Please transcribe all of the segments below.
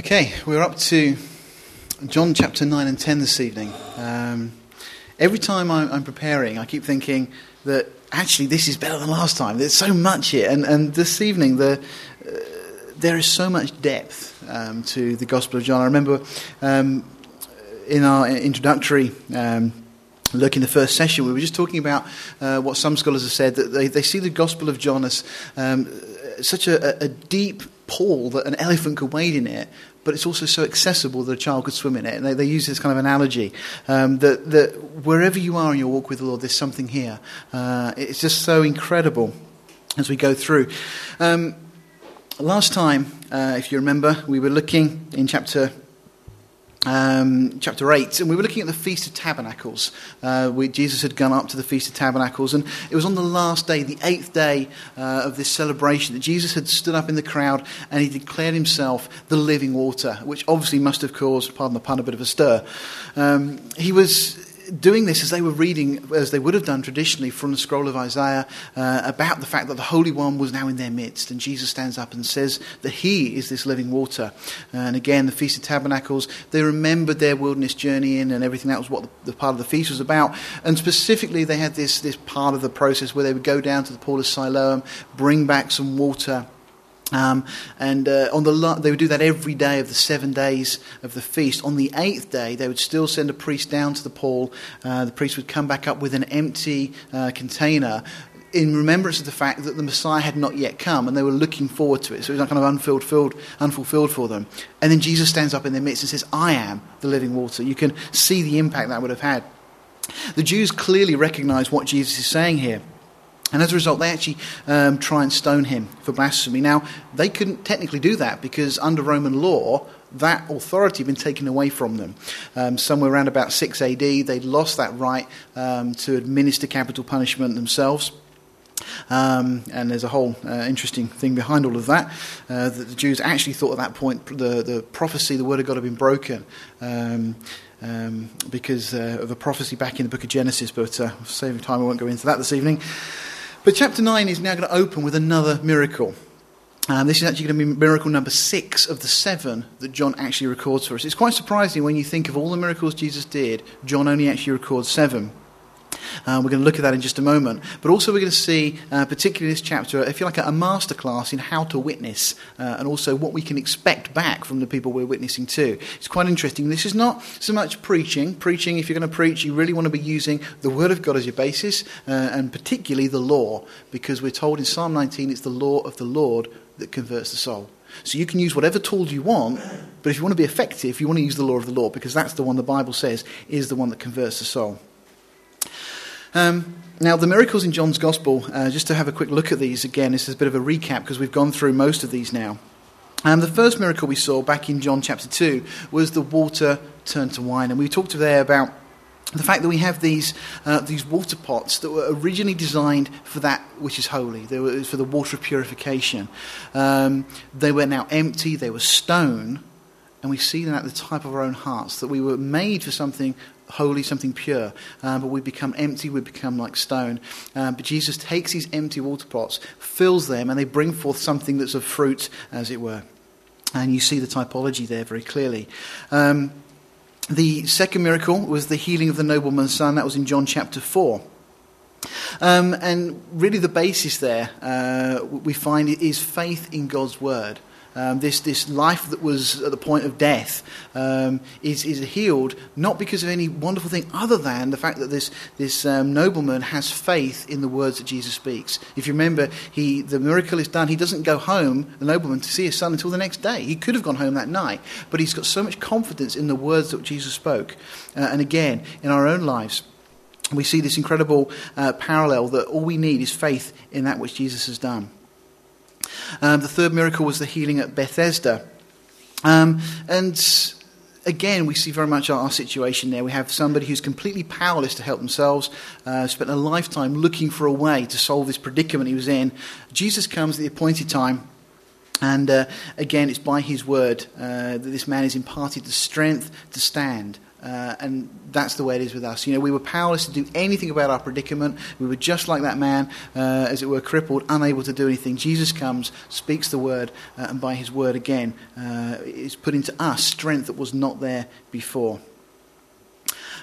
Okay, we're up to John chapter 9 and 10 this evening. Um, every time I'm, I'm, preparing, I keep thinking that actually this is better than last time. There's so much here. And, and this evening, the, uh, there is so much depth um, to the Gospel of John. I remember um, in our introductory um, look in the first session, we were just talking about uh, what some scholars have said that they, they see the Gospel of John as um, such a, a, deep pool that an elephant could wade in it, but it's also so accessible that a child could swim in it. And they, they use this kind of analogy um, that, that wherever you are in your walk with the Lord, there's something here. Uh, it's just so incredible as we go through. Um, last time, uh, if you remember, we were looking in chapter um, chapter 8, and we were looking at the Feast of Tabernacles. Uh, we, Jesus had gone up to the Feast of Tabernacles, and it was on the last day, the eighth day uh, of this celebration, that Jesus had stood up in the crowd and he declared himself the living water, which obviously must have caused, pardon the pun, a bit of a stir. Um, he was doing this as they were reading, as they would have done traditionally from the scroll of Isaiah, uh, about the fact that the Holy One was now in their midst. And Jesus stands up and says that He is this living water. And again, the Feast of Tabernacles, they remembered their wilderness journey in and everything. That was what the, the part of the feast was about. And specifically, they had this, this part of the process where they would go down to the pool of Siloam, bring back some water um, and uh, on the they would do that every day of the seven days of the feast. On the eighth day, they would still send a priest down to the pool. Uh, the priest would come back up with an empty uh, container in remembrance of the fact that the Messiah had not yet come and they were looking forward to it. So it was kind of unfulfilled for them. And then Jesus stands up in their midst and says, I am the living water. You can see the impact that would have had. The Jews clearly recognize what Jesus is saying here. And as a result, they actually um, try and stone him for blasphemy. Now, they couldn't technically do that because under Roman law, that authority had been taken away from them. Um, somewhere around about 6 AD, they'd lost that right um, to administer capital punishment themselves. Um, and there's a whole uh, interesting thing behind all of that. Uh, that the Jews actually thought at that point the, the prophecy, the word of God, had been broken. Um, um, because uh, of a prophecy back in the book of Genesis, but uh, saving time, I won't go into that this evening. But chapter 9 is now going to open with another miracle. Um, this is actually going to be miracle number six of the seven that John actually records for us. It's quite surprising when you think of all the miracles Jesus did, John only actually records seven. Uh, we're going to look at that in just a moment. But also, we're going to see, uh, particularly in this chapter, if you like, a, a masterclass in how to witness uh, and also what we can expect back from the people we're witnessing to. It's quite interesting. This is not so much preaching. Preaching, if you're going to preach, you really want to be using the Word of God as your basis, uh, and particularly the law, because we're told in Psalm 19 it's the law of the Lord that converts the soul. So you can use whatever tools you want, but if you want to be effective, you want to use the law of the Lord because that's the one the Bible says is the one that converts the soul. Um, now, the miracles in John's Gospel, uh, just to have a quick look at these again, this is a bit of a recap because we've gone through most of these now. Um, the first miracle we saw back in John chapter 2 was the water turned to wine. And we talked there about the fact that we have these, uh, these water pots that were originally designed for that which is holy. They were for the water of purification. Um, they were now empty, they were stone, and we see that at the type of our own hearts, that we were made for something holy, something pure. Um, but we become empty, we become like stone. Um, but Jesus takes these empty water pots, fills them, and they bring forth something that's of fruit, as it were. And you see the typology there very clearly. Um, the second miracle was the healing of the nobleman's son. That was in John chapter 4. Um, and really, the basis there uh, we find is faith in God's word. Um, this, this life that was at the point of death um, is, is healed not because of any wonderful thing other than the fact that this, this um, nobleman has faith in the words that Jesus speaks. If you remember, he, the miracle is done. He doesn't go home, the nobleman, to see his son until the next day. He could have gone home that night, but he's got so much confidence in the words that Jesus spoke. Uh, and again, in our own lives, we see this incredible uh, parallel that all we need is faith in that which Jesus has done. Um, the third miracle was the healing at Bethesda. Um, and again, we see very much our, our, situation there. We have somebody who's completely powerless to help themselves, uh, spent a lifetime looking for a way to solve this predicament he was in. Jesus comes at the appointed time. And uh, again, it's by his word uh, that this man is imparted the strength to stand Uh, and that's the way it is with us. You know, we were powerless to do anything about our predicament. We were just like that man, uh, as it were, crippled, unable to do anything. Jesus comes, speaks the word, uh, and by his word again, uh, is put into us strength that was not there before.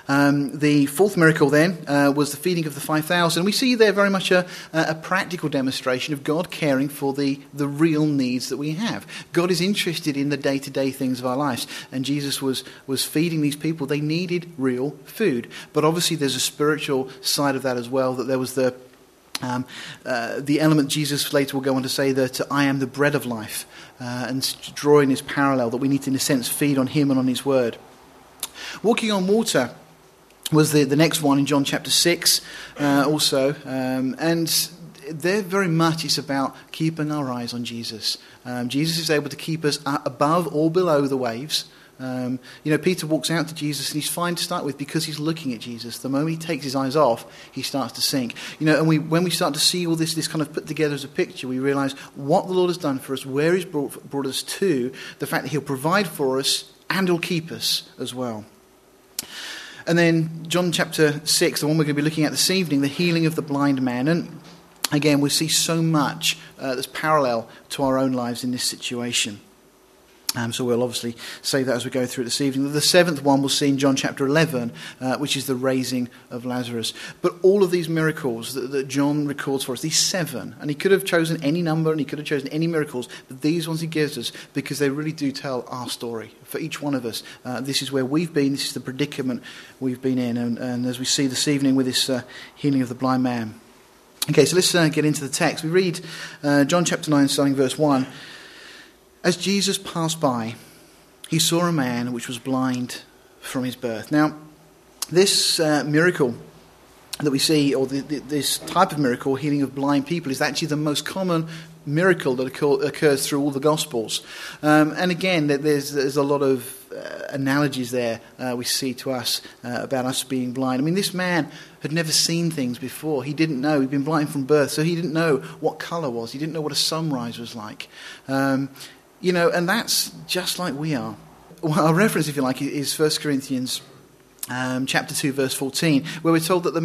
Um, the fourth miracle then uh, was the feeding of the 5,000. We see there very much a, a, practical demonstration of God caring for the, the real needs that we have. God is interested in the day to day things of our lives. And Jesus was, was feeding these people. They needed real food. But obviously, there's a spiritual side of that as well, that there was the um, uh, the element Jesus later will go on to say that I am the bread of life, uh, and drawing this parallel that we need to, in a sense, feed on Him and on His Word. Walking on water was the, the next one in John chapter 6 uh, also. Um, and there very much it's about keeping our eyes on Jesus. Um, Jesus is able to keep us above or below the waves. Um, you know, Peter walks out to Jesus and he's fine to start with because he's looking at Jesus. The moment he takes his eyes off, he starts to sink. You know, and we, when we start to see all this, this kind of put together as a picture, we realize what the Lord has done for us, where he's brought, brought us to, the fact that he'll provide for us and he'll keep us as well. And then John chapter 6, the one we're going to be looking at this evening, the healing of the blind man. And again, we see so much uh, that's parallel to our own lives in this situation. Um, so we'll obviously say that as we go through this evening. The seventh one we'll see in John chapter 11, uh, which is the raising of Lazarus. But all of these miracles that, that, John records for us, these seven, and he could have chosen any number and he could have chosen any miracles, but these ones he gives us because they really do tell our story. For each one of us, uh, this is where we've been, this is the predicament we've been in. And, and as we see this evening with this uh, healing of the blind man. Okay, so let's uh, get into the text. We read uh, John chapter 9, starting verse 1. As Jesus passed by, he saw a man which was blind from his birth. Now, this uh, miracle that we see, or the, the, this type of miracle, healing of blind people, is actually the most common miracle that occur, occurs through all the Gospels. Um, and again, there's, there's a lot of uh, analogies there uh, we see to us uh, about us being blind. I mean, this man had never seen things before. He didn't know. He'd been blind from birth, so he didn't know what colour was. He didn't know what a sunrise was like. Um, you know, and that's just like we are. Well, our reference, if you like, is 1 Corinthians um, chapter 2, verse 14, where we're told that the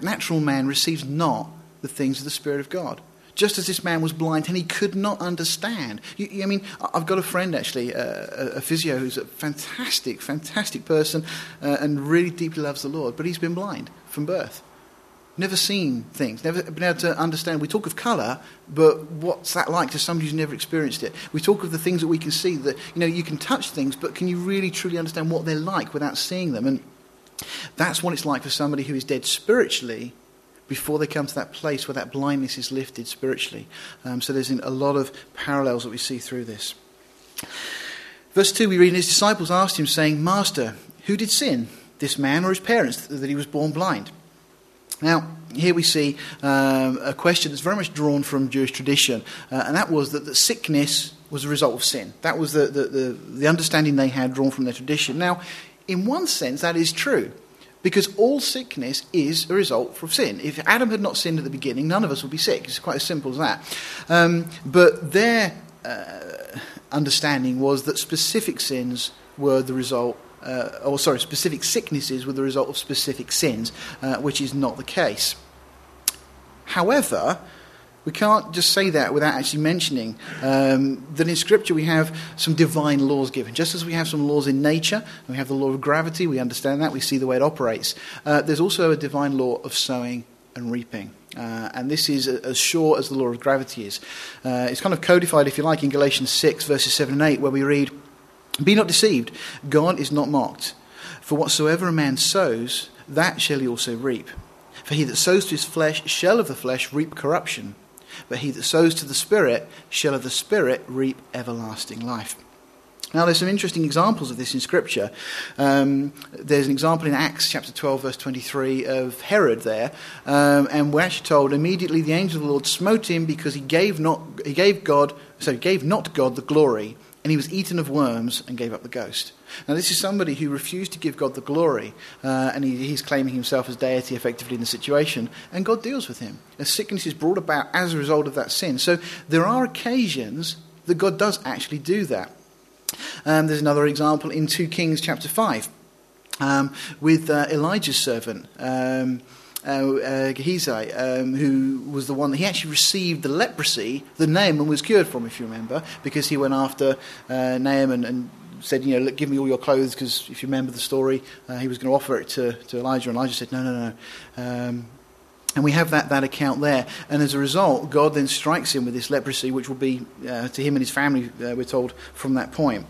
natural man receives not the things of the Spirit of God. Just as this man was blind and he could not understand. You, you, I mean, I've got a friend actually, uh, a, physio who's a fantastic, fantastic person uh, and really deeply loves the Lord, but he's been blind from birth never seen things, never been able to understand. We talk of colour, but what's that like to somebody who's never experienced it? We talk of the things that we can see, that, you know, you can touch things, but can you really truly understand what they're like without seeing them? And that's what it's like for somebody who is dead spiritually before they come to that place where that blindness is lifted spiritually. Um, so there's a lot of parallels that we see through this. Verse 2, we read, and his disciples asked him, saying, Master, who did sin, this man or his parents, that he was born blind? Now, here we see um, a question that's very much drawn from Jewish tradition, uh, and that was that, that sickness was a result of sin. That was the, the, the, the understanding they had drawn from their tradition. Now, in one sense, that is true because all sickness is a result of sin. If Adam had not sinned at the beginning, none of us would be sick. It's quite as simple as that. Um, but their uh, understanding was that specific sins were the result uh, or sorry, specific sicknesses were the result of specific sins, uh, which is not the case. However, we can't just say that without actually mentioning um, that in Scripture we have some divine laws given. Just as we have some laws in nature, we have the law of gravity, we understand that, we see the way it operates. Uh, there's also a divine law of sowing and reaping. Uh, and this is as sure as the law of gravity is. Uh, it's kind of codified, if you like, in Galatians 6, verses 7 and 8, where we read, be not deceived, God is not mocked. For whatsoever a man sows, that shall he also reap. For he that sows to his flesh shall of the flesh reap corruption, but he that sows to the Spirit shall of the Spirit reap everlasting life. Now, there's some interesting examples of this in Scripture. Um, there's an example in Acts chapter 12, verse 23, of Herod there, um, and we're actually told immediately the angel of the Lord smote him because he gave not he gave God so he gave not God the glory, and he was eaten of worms and gave up the ghost. Now, this is somebody who refused to give God the glory, uh, and he, he's claiming himself as deity effectively in the situation, and God deals with him. A sickness is brought about as a result of that sin. So there are occasions that God does actually do that. Um, there's another example in 2 Kings chapter 5. um, with uh, Elijah's servant. Um, Gehazi, um, who was the one, that he actually received the leprosy the name, and was cured from, if you remember, because he went after uh, Naaman and said, you know, look, give me all your clothes, because if you remember the story, uh, he was going to offer it to, to Elijah, and Elijah said, no, no, no. Um, and we have that, that account there. And as a result, God then strikes him with this leprosy, which will be uh, to him and his family, uh, we're told, from that point.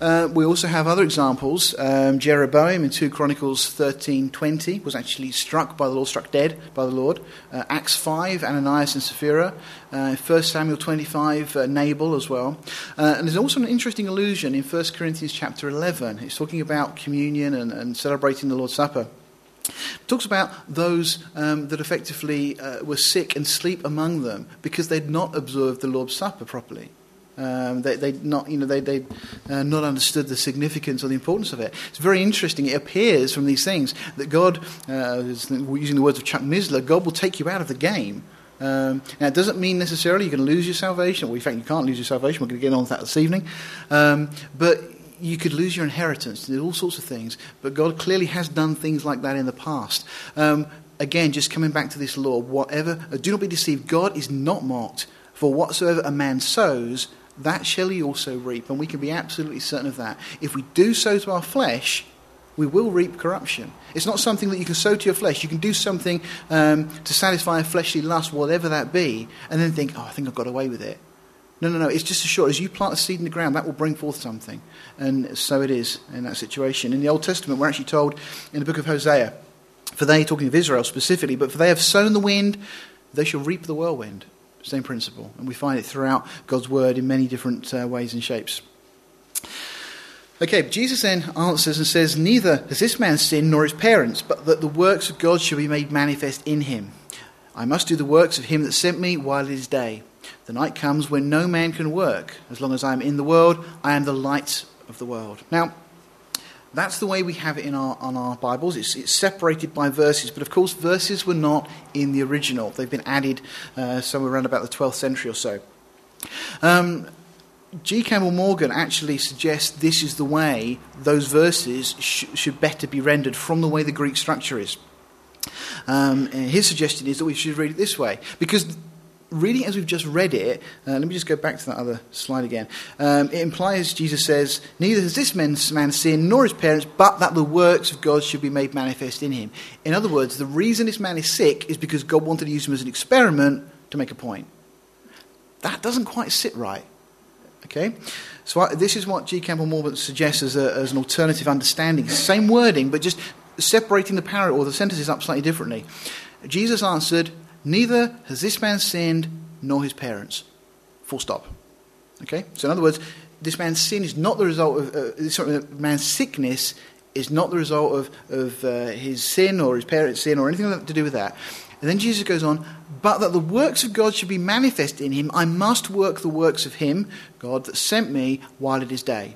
Uh, we also have other examples. Um, Jeroboam in 2 Chronicles 13.20 was actually struck by the Lord, struck dead by the Lord. Uh, Acts 5, Ananias and Sapphira. Uh, 1 Samuel 25, uh, Nabal as well. Uh, and there's also an interesting allusion in 1 Corinthians chapter 11. It's talking about communion and, and celebrating the Lord's Supper. It talks about those um, that effectively uh, were sick and sleep among them because they'd not observed the Lord's Supper properly. Um, they they not you know they they uh, not understood the significance or the importance of it. It's very interesting. It appears from these things that God, uh, using the words of Chuck Missler, God will take you out of the game. Um, now, it doesn't mean necessarily you're going to lose your salvation. Well, in fact, you can't lose your salvation. We're going to get on with that this evening. Um, but you could lose your inheritance, all sorts of things. But God clearly has done things like that in the past. Um, again, just coming back to this law, whatever, uh, do not be deceived. God is not mocked. For whatsoever a man sows, that shall he also reap. And we can be absolutely certain of that. If we do sow to our flesh, we will reap corruption. It's not something that you can sow to your flesh. You can do something um, to satisfy a fleshly lust, whatever that be, and then think, oh, I think I've got away with it. No, no, no. It's just as sure as you plant a seed in the ground, that will bring forth something. And so it is in that situation. In the Old Testament, we're actually told in the book of Hosea, for they, talking of Israel specifically, but for they have sown the wind, they shall reap the whirlwind. Same principle. And we find it throughout God's word in many different uh, ways and shapes. Okay, Jesus then answers and says, Neither has this man sinned nor his parents, but that the works of God shall be made manifest in him. I must do the works of him that sent me while it is day. The night comes when no man can work. As long as I am in the world, I am the light of the world. Now, that's the way we have it in our, on our Bibles. It's, it's separated by verses, but of course, verses were not in the original. They've been added uh, somewhere around about the 12th century or so. Um, G. Campbell Morgan actually suggests this is the way those verses sh- should better be rendered from the way the Greek structure is. Um, his suggestion is that we should read it this way because reading as we've just read it, uh, let me just go back to that other slide again. Um, it implies Jesus says, Neither has this man sinned nor his parents, but that the works of God should be made manifest in him. In other words, the reason this man is sick is because God wanted to use him as an experiment to make a point. That doesn't quite sit right. Okay? So I, this is what G. Campbell Morgan suggests as, a, as an alternative understanding. Same wording, but just separating the parrot or the sentences up slightly differently. Jesus answered, Neither has this man sinned nor his parents. Full stop. Okay? So, in other words, this man's sin is not the result of, uh, this man's sickness is not the result of, of uh, his sin or his parents' sin or anything to do with that. And then Jesus goes on, but that the works of God should be manifest in him, I must work the works of him, God, that sent me while it is day.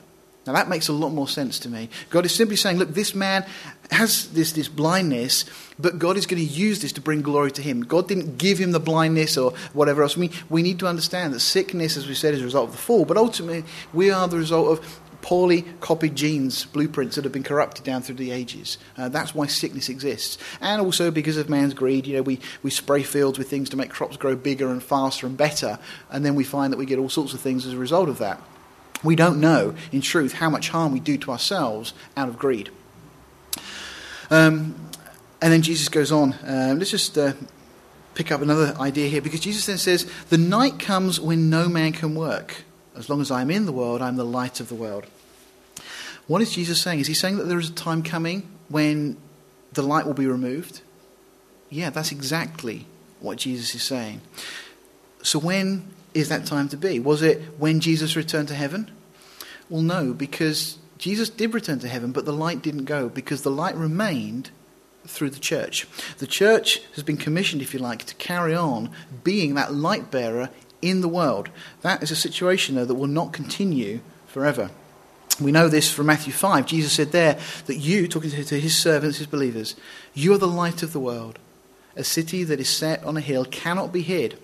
Now that makes a lot more sense to me. God is simply saying, look, this man has this, this blindness, but God is going to use this to bring glory to him. God didn't give him the blindness or whatever else. I mean, we need to understand that sickness, as we said, is a result of the fall, but ultimately we are the result of poorly copied genes, blueprints that have been corrupted down through the ages. Uh, that's why sickness exists. And also because of man's greed, you know, we, we spray fields with things to make crops grow bigger and faster and better, and then we find that we get all sorts of things as a result of that. We don't know, in truth, how much harm we do to ourselves out of greed. Um, and then Jesus goes on. Um, let's just uh, pick up another idea here, because Jesus then says, The night comes when no man can work. As long as I am in the world, I am the light of the world. What is Jesus saying? Is he saying that there is a time coming when the light will be removed? Yeah, that's exactly what Jesus is saying. So, when is that time to be? Was it when Jesus returned to heaven? Well, no, because Jesus did return to heaven, but the light didn't go because the light remained through the church. The church has been commissioned, if you like, to carry on being that light bearer in the world. That is a situation, though, that will not continue forever. We know this from Matthew 5. Jesus said there that you, talking to his servants, his believers, you are the light of the world. A city that is set on a hill cannot be hid.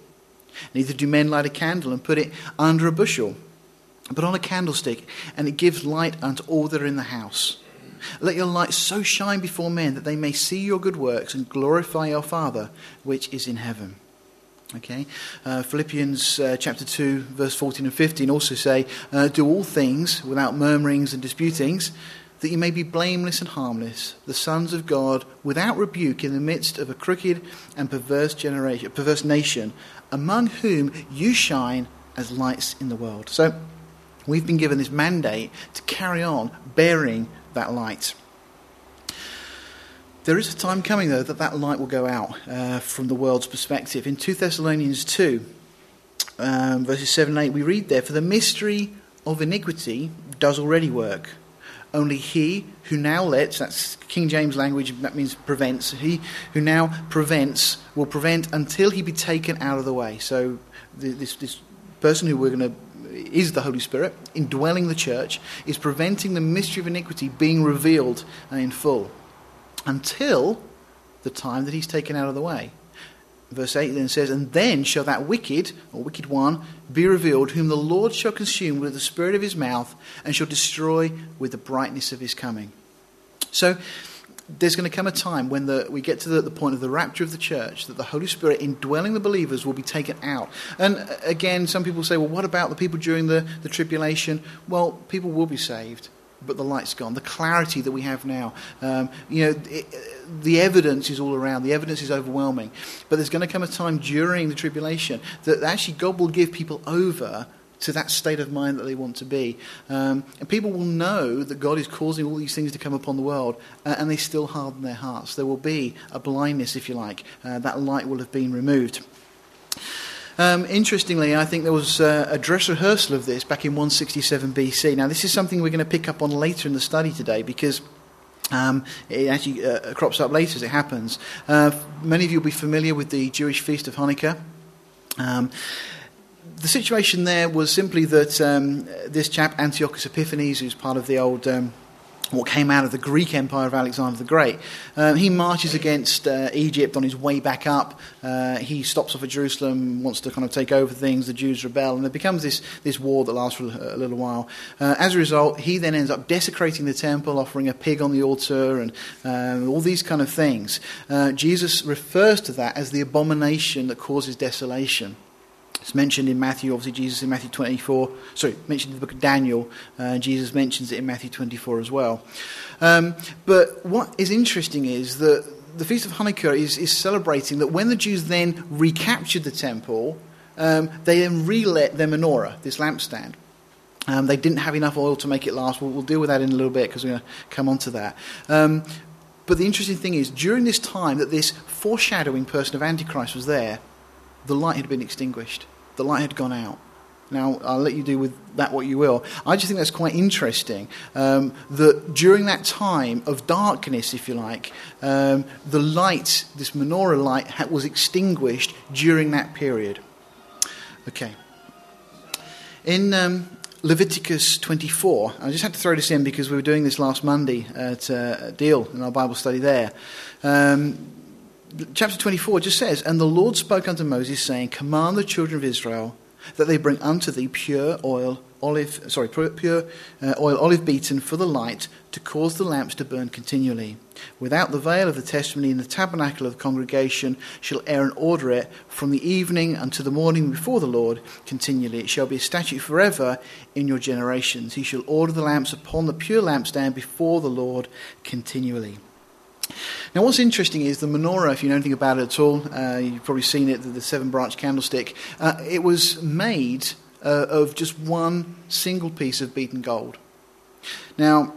Neither do men light a candle and put it under a bushel, but on a candlestick, and it gives light unto all that are in the house. Let your light so shine before men that they may see your good works and glorify your Father which is in heaven. Okay, uh, Philippians uh, chapter 2, verse 14 and 15 also say, uh, Do all things without murmurings and disputings, that you may be blameless and harmless, the sons of God, without rebuke in the midst of a crooked and perverse generation, perverse nation, among whom you shine as lights in the world. So, we've been given this mandate to carry on bearing that light. There is a time coming, though, that that light will go out uh, from the world's perspective. In 2 Thessalonians 2, um, verses 7 and 8, we read there, For the mystery of iniquity does already work. Only he who now lets, that's King James language, that means prevents, he who now prevents will prevent until he be taken out of the way. So this, this person who we're going to, is the Holy Spirit, indwelling the church, is preventing the mystery of iniquity being revealed in full until the time that he's taken out of the way. Verse 8 then says, And then shall that wicked, or wicked one, be revealed, whom the Lord shall consume with the spirit of his mouth, and shall destroy with the brightness of his coming. So, there's going to come a time when the, we get to the, the, point of the rapture of the church that the Holy Spirit indwelling the believers will be taken out. And uh, again, some people say, well, what about the people during the, the tribulation? Well, people will be saved but the light's gone. The clarity that we have now, um, you know, it, the evidence is all around. The evidence is overwhelming. But there's going to come a time during the tribulation that actually God will give people over to that state of mind that they want to be. Um, and people will know that God is causing all these things to come upon the world, uh, and they still harden their hearts. There will be a blindness, if you like. Uh, that light will have been removed. Um, interestingly, I think there was uh, a dress rehearsal of this back in 167 BC. Now, this is something we're going to pick up on later in the study today because. Um, it actually uh, crops up later as it happens. Uh, many of you will be familiar with the Jewish feast of Hanukkah. Um, the situation there was simply that um, this chap, Antiochus Epiphanes, who's part of the old um, what came out of the Greek Empire of Alexander the Great. Um, he marches against uh, Egypt on his way back up. Uh, he stops off at Jerusalem, wants to kind of take over things. The Jews rebel, and there becomes this, this war that lasts for a, little while. Uh, as a result, he then ends up desecrating the temple, offering a pig on the altar, and um, all these kind of things. Uh, Jesus refers to that as the abomination that causes desolation. It's mentioned in Matthew, obviously, Jesus in Matthew 24. Sorry, mentioned in the book of Daniel. Uh, Jesus mentions it in Matthew 24 as well. Um, but what is interesting is that the Feast of Hanukkah is, is celebrating that when the Jews then recaptured the temple, um, they then relit their menorah, this lampstand. Um, they didn't have enough oil to make it last. We'll, we'll deal with that in a little bit because we're going to come on to that. Um, but the interesting thing is, during this time that this foreshadowing person of Antichrist was there, the light had been extinguished the light had gone out. Now, I'll let you do with that what you will. I just think that's quite interesting um, that during that time of darkness, if you like, um, the light, this menorah light, was extinguished during that period. Okay. In um, Leviticus 24, I just had to throw this in because we were doing this last Monday at uh, Deal in our Bible study there. Um, chapter 24 just says, And the Lord spoke unto Moses, saying, Command the children of Israel that they bring unto thee pure oil, olive, sorry, pure uh, oil, olive beaten for the light, to cause the lamps to burn continually. Without the veil of the testimony in the tabernacle of the congregation shall Aaron order it from the evening unto the morning before the Lord continually. It shall be a statute forever in your generations. He shall order the lamps upon the pure lampstand before the Lord continually. Now, what's interesting is the menorah, if you know anything about it at all, uh, you've probably seen it, the, seven branch candlestick. Uh, it was made uh, of just one single piece of beaten gold. Now,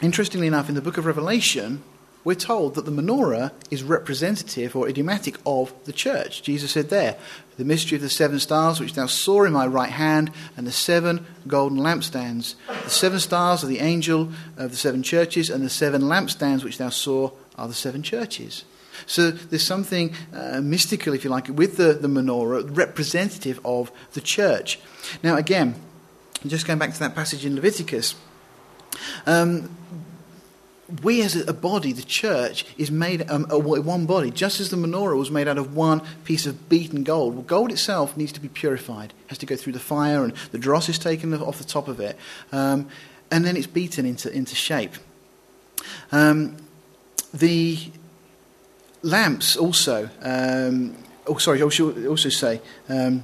interestingly enough, in the book of Revelation, we're told that the menorah is representative or idiomatic of the church. Jesus said there, the mystery of the seven stars which thou saw in my right hand, and the seven golden lampstands. The seven stars are the angel of the seven churches, and the seven lampstands which thou saw are the seven churches. So there's something uh, mystical, if you like, with the, the menorah, representative of the church. Now, again, just going back to that passage in Leviticus, um, we as a body, the church, is made um, one body, just as the menorah was made out of one piece of beaten gold. Well, gold itself needs to be purified, it has to go through the fire, and the dross is taken off the top of it, um, and then it's beaten into, into shape. Um, the lamps also, um, oh, sorry, I should also say, um,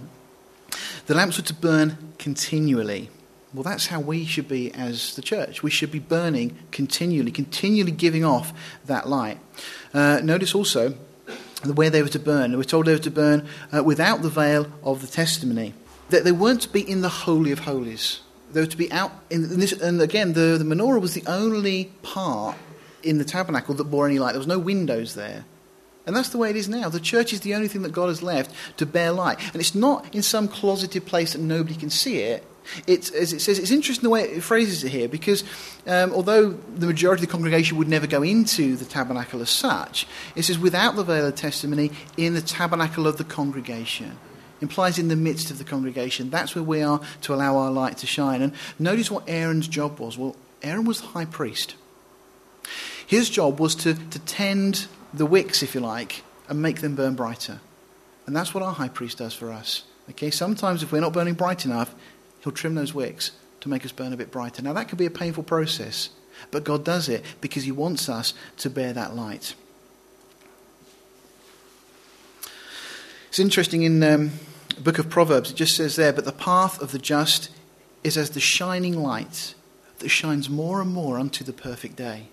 the lamps were to burn continually. Well, that's how we should be as the church. We should be burning continually, continually giving off that light. Uh, notice also where they were to burn. We're told they were to burn uh, without the veil of the testimony. That they weren't to be in the Holy of Holies. They were to be out in this. And again, the, the menorah was the only part in the tabernacle that bore any light. There was no windows there. And that's the way it is now. The church is the only thing that God has left to bear light. And it's not in some closeted place that nobody can see it. It's, as it says, it's interesting the way it phrases it here because um, although the majority of the congregation would never go into the tabernacle as such, it says without the veil of testimony in the tabernacle of the congregation. Implies in the midst of the congregation. That's where we are to allow our light to shine. And notice what Aaron's job was. Well, Aaron was the high priest. His job was to, to tend the wicks, if you like, and make them burn brighter. And that's what our high priest does for us. Okay, sometimes if we're not burning bright enough, he'll trim those wicks to make us burn a bit brighter. Now that can be a painful process, but God does it because he wants us to bear that light. It's interesting in um, the book of Proverbs, it just says there, but the path of the just is as the shining light that shines more and more unto the perfect day.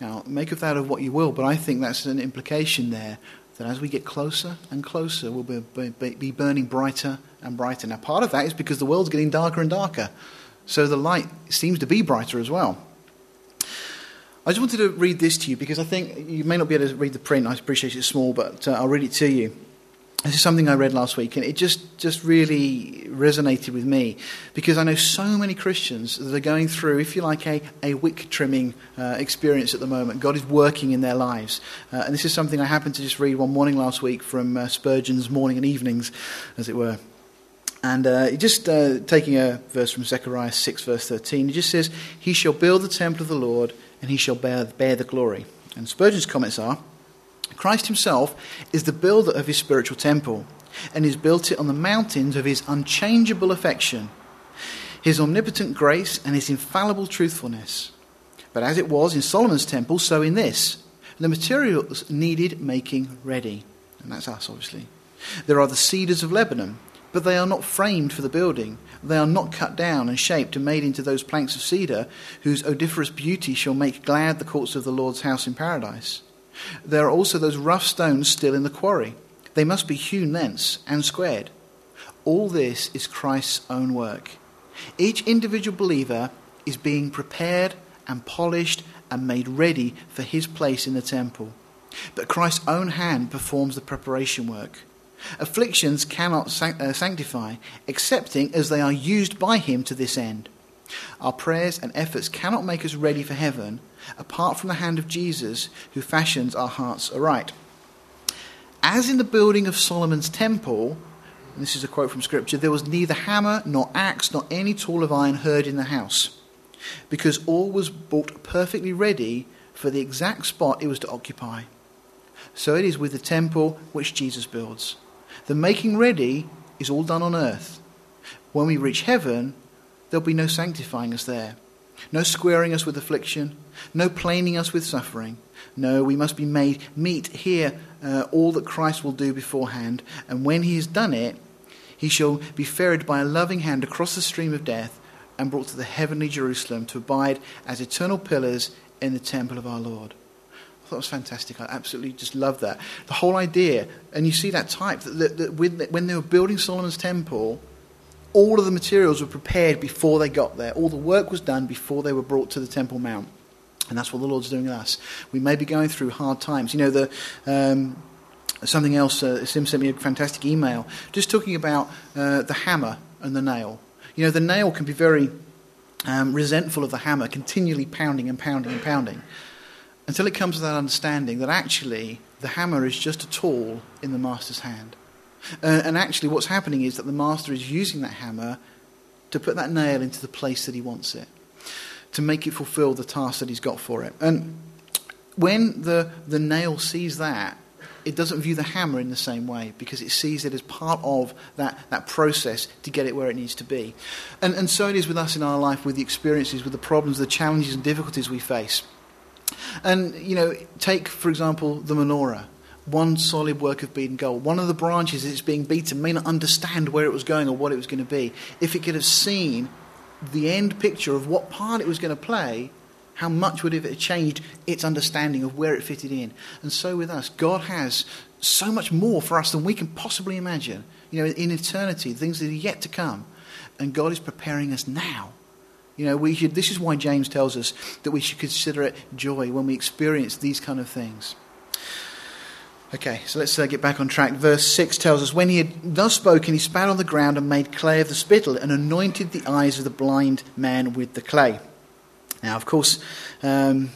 Now, make of that of what you will, but I think that's an implication there that as we get closer and closer, we'll be, be, be burning brighter and brighter. Now, part of that is because the world's getting darker and darker, so the light seems to be brighter as well. I just wanted to read this to you because I think you may not be able to read the print. I appreciate it's small, but uh, I'll read it to you. This is something I read last week, and it just, just really resonated with me because I know so many Christians that are going through, if you like, a, a wick trimming uh, experience at the moment. God is working in their lives. Uh, and this is something I happened to just read one morning last week from uh, Spurgeon's Morning and Evenings, as it were. And uh, just uh, taking a verse from Zechariah 6, verse 13, it just says, He shall build the temple of the Lord, and he shall bear, bear the glory. And Spurgeon's comments are, Christ himself is the builder of his spiritual temple, and he's built it on the mountains of his unchangeable affection, his omnipotent grace, and his infallible truthfulness. But as it was in Solomon's temple, so in this. The materials needed making ready. And that's us, obviously. There are the cedars of Lebanon, but they are not framed for the building. They are not cut down and shaped and made into those planks of cedar whose odoriferous beauty shall make glad the courts of the Lord's house in paradise. There are also those rough stones still in the quarry. They must be hewn thence and squared. All this is Christ's own work. Each individual believer is being prepared and polished and made ready for his place in the temple. But Christ's own hand performs the preparation work. Afflictions cannot uh, sanctify, excepting as they are used by him to this end. Our prayers and efforts cannot make us ready for heaven apart from the hand of Jesus who fashions our hearts aright. As in the building of Solomon's temple, this is a quote from Scripture, there was neither hammer nor axe nor any tool of iron heard in the house, because all was brought perfectly ready for the exact spot it was to occupy. So it is with the temple which Jesus builds. The making ready is all done on earth. When we reach heaven, there'll be no sanctifying us there, no squaring us with affliction, no planing us with suffering. No, we must be made meet here uh, all that Christ will do beforehand, and when he has done it, he shall be ferried by a loving hand across the stream of death and brought to the heavenly Jerusalem to abide as eternal pillars in the temple of our Lord. I thought it was fantastic. I absolutely just love that. The whole idea, and you see that type, that, that, that when they were building Solomon's temple, all of the materials were prepared before they got there. All the work was done before they were brought to the Temple Mount. And that's what the Lord's doing with us. We may be going through hard times. You know, the, um, something else, uh, Sim sent me a fantastic email just talking about uh, the hammer and the nail. You know, the nail can be very um, resentful of the hammer, continually pounding and pounding and pounding, until it comes to that understanding that actually the hammer is just a tool in the master's hand. Uh, and actually, what's happening is that the master is using that hammer to put that nail into the place that he wants it, to make it fulfill the task that he's got for it. And when the, the nail sees that, it doesn't view the hammer in the same way because it sees it as part of that, that process to get it where it needs to be. And, and so it is with us in our life, with the experiences, with the problems, the challenges and difficulties we face. And, you know, take, for example, the menorah one solid work of beaten gold. One of the branches that's being beaten may not understand where it was going or what it was going to be. If it could have seen the end picture of what part it was going to play, how much would it have changed its understanding of where it fitted in? And so with us, God has so much more for us than we can possibly imagine. You know, in eternity, things that are yet to come. And God is preparing us now. You know, we should, this is why James tells us that we should consider it joy when we experience these kind of things. Okay, so let's uh, get back on track. Verse 6 tells us When he had thus spoken, he spat on the ground and made clay of the spittle and anointed the eyes of the blind man with the clay. Now, of course, um,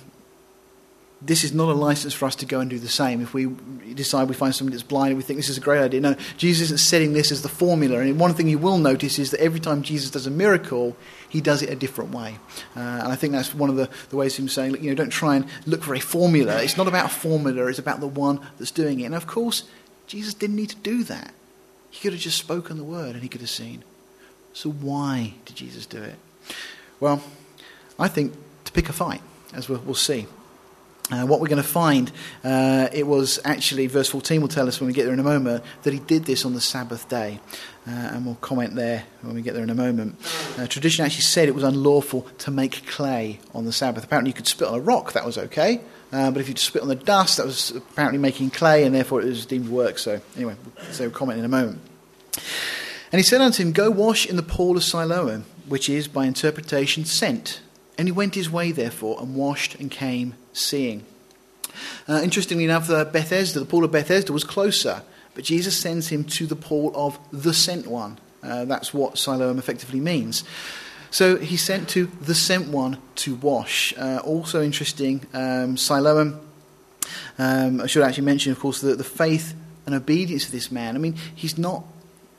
this is not a license for us to go and do the same. If we decide we find somebody that's blind and we think this is a great idea, no, Jesus isn't setting this as the formula. And one thing you will notice is that every time Jesus does a miracle, he does it a different way. Uh, and I think that's one of the, the ways him saying, you know, don't try and look for a formula. It's not about a formula, it's about the one that's doing it. And of course, Jesus didn't need to do that. He could have just spoken the word and he could have seen. So why did Jesus do it? Well, I think to pick a fight, as we'll, we'll see. Uh, what we're going to find, uh, it was actually, verse 14 will tell us when we get there in a moment, that he did this on the Sabbath day. Uh, and we'll comment there when we get there in a moment. Uh, tradition actually said it was unlawful to make clay on the Sabbath. Apparently, you could spit on a rock, that was okay. Uh, but if you spit on the dust, that was apparently making clay, and therefore it was deemed work. So, anyway, so we'll comment in a moment. And he said unto him, Go wash in the pool of Siloam, which is by interpretation sent. And he went his way, therefore, and washed and came seeing. Uh, interestingly enough, the Bethesda, the pool of Bethesda, was closer, but Jesus sends him to the pool of the sent one. Uh, that's what Siloam effectively means. So he sent to the sent one to wash. Uh, also interesting, um, Siloam, um, I should actually mention, of course, the, the faith and obedience of this man. I mean, he's not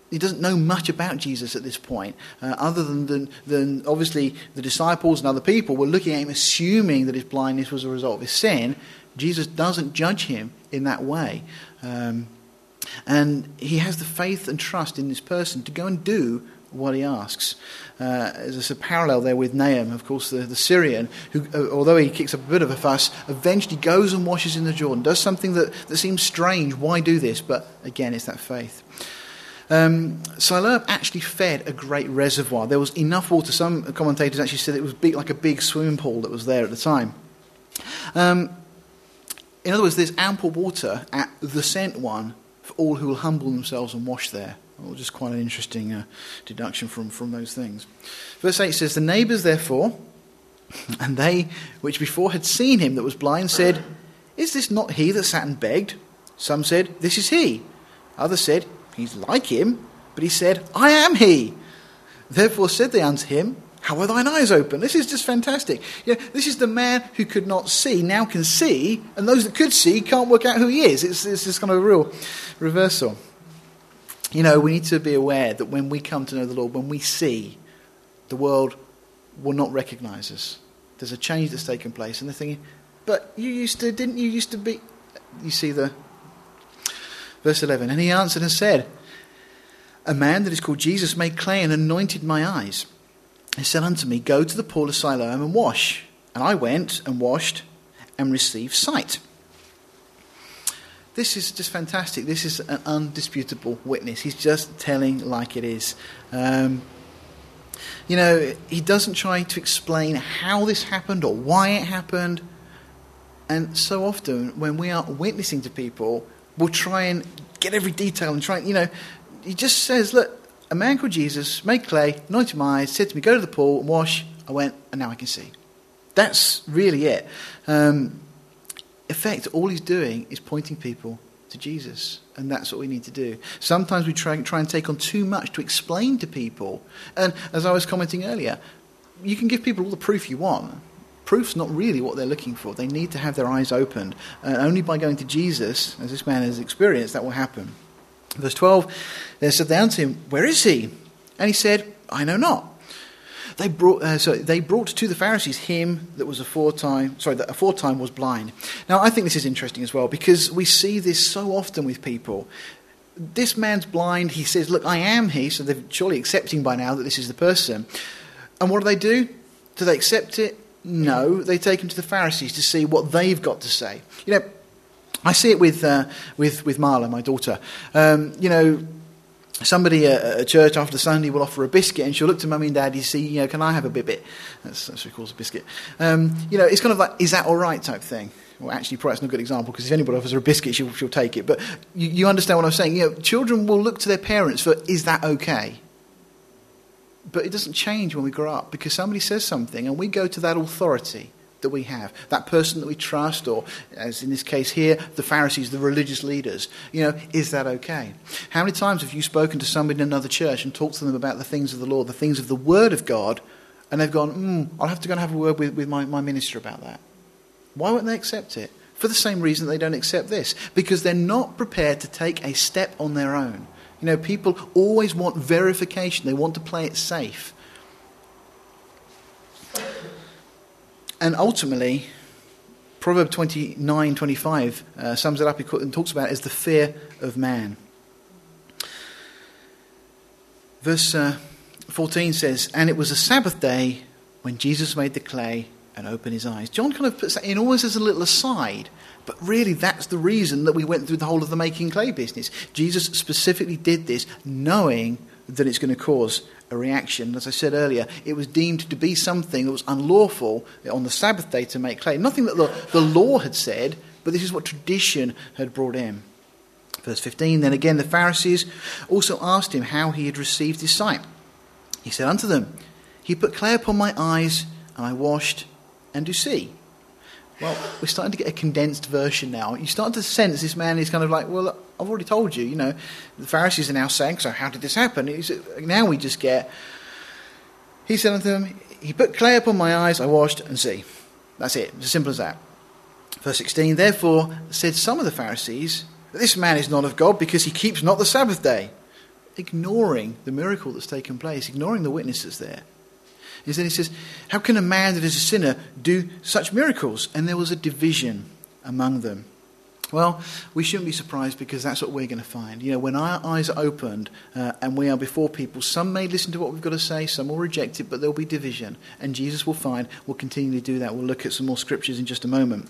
he doesn't know much about Jesus at this point, uh, other than, than, than, obviously the disciples and other people were looking at him, assuming that his blindness was a result of his sin. Jesus doesn't judge him in that way. Um, and he has the faith and trust in this person to go and do what he asks. Uh, there's a parallel there with Naaman, of course, the, the Syrian, who, uh, although he kicks up a bit of a fuss, eventually goes and washes in the Jordan, does something that, that seems strange. Why do this? But again, it's that faith. Um, Siloam actually fed a great reservoir. There was enough water. Some commentators actually said it was big, like a big swimming pool that was there at the time. Um, in other words, there's ample water at the sent one for all who will humble themselves and wash there. Well, just quite an interesting uh, deduction from, from those things. Verse 8 says, The neighbours, therefore, and they which before had seen him that was blind, said, Is this not he that sat and begged? Some said, This is he. Others said, He's like him, but he said, I am he. Therefore said they unto him, How are thine eyes open? This is just fantastic. You know, this is the man who could not see, now can see, and those that could see can't work out who he is. It's, it's just kind of a real reversal. You know, we need to be aware that when we come to know the Lord, when we see, the world will not recognize us. There's a change that's taken place, and they're thinking, but you used to, didn't you used to be. You see the, Verse 11 And he answered and said, A man that is called Jesus made clay and anointed my eyes. He said unto me, Go to the pool of Siloam and wash. And I went and washed and received sight. This is just fantastic. This is an undisputable witness. He's just telling like it is. Um, you know, he doesn't try to explain how this happened or why it happened. And so often, when we are witnessing to people, will try and get every detail and try, you know, he just says, look, a man called Jesus made clay, anointed my eyes, said to me, go to the pool and wash. I went, and now I can see. That's really it. Um, in fact, all he's doing is pointing people to Jesus. And that's what we need to do. Sometimes we try, try and take on too much to explain to people. And as I was commenting earlier, you can give people all the proof you want, proof's not really what they're looking for. They need to have their eyes opened. And only by going to Jesus, as this man has experienced, that will happen. Verse 12, they said down to him, Where is he? And he said, I know not. They brought, uh, so they brought to the Pharisees him that was aforetime, sorry, that aforetime was blind. Now, I think this is interesting as well because we see this so often with people. This man's blind. He says, Look, I am he. So they're surely accepting by now that this is the person. And what do they do? Do they accept it? No, they take him to the Pharisees to see what they've got to say. You know, I see it with, uh, with, with Marla, my daughter. Um, you know, somebody at a church after Sunday will offer a biscuit and she'll look to mummy and daddy to see, you know, can I have a bit? That's, that's what she calls a biscuit. Um, you know, it's kind of like, is that all right type thing. Well, actually, probably that's not a good example because if anybody offers her a biscuit, she'll, she'll take it. But you, you understand what I'm saying. You know, children will look to their parents for, is that okay? But it doesn't change when we grow up because somebody says something and we go to that authority that we have, that person that we trust, or as in this case here, the Pharisees, the religious leaders. You know, is that okay? How many times have you spoken to somebody in another church and talked to them about the things of the Lord, the things of the Word of God, and they've gone, hmm, I'll have to go and have a word with, with my, my minister about that? Why won't they accept it? For the same reason they don't accept this. Because they're not prepared to take a step on their own. You know, people always want verification, they want to play it safe. And ultimately, Proverb 29 25 uh, sums it up and talks about it as the fear of man. Verse uh, 14 says, And it was a Sabbath day when Jesus made the clay and opened his eyes. John kind of puts that in almost as a little aside, but really that's the reason that we went through the whole of the making clay business. Jesus specifically did this knowing that it's going to cause a reaction. As I said earlier, it was deemed to be something that was unlawful on the Sabbath day to make clay. Nothing that the, the law had said, but this is what tradition had brought in. Verse 15 Then again, the Pharisees also asked him how he had received his sight. He said unto them, He put clay upon my eyes, and I washed, and do see. Well, we're starting to get a condensed version now. You start to sense this man is kind of like, well, I've already told you, you know, the Pharisees are now saying, so how did this happen? now we just get, he said unto them, he put clay upon my eyes, I washed and see. That's it. It's as simple as that. Verse 16, therefore said some of the Pharisees, this man is not of God because he keeps not the Sabbath day. Ignoring the miracle that's taken place, ignoring the witnesses there is then he says, How can a man that is a sinner do such miracles? And there was a division among them. Well, we shouldn't be surprised because that's what we're going to find. You know, when our eyes are opened uh, and we are before people, some may listen to what we've got to say, some will reject it, but there'll be division. And Jesus will find we'll continue to do that. We'll look at some more scriptures in just a moment.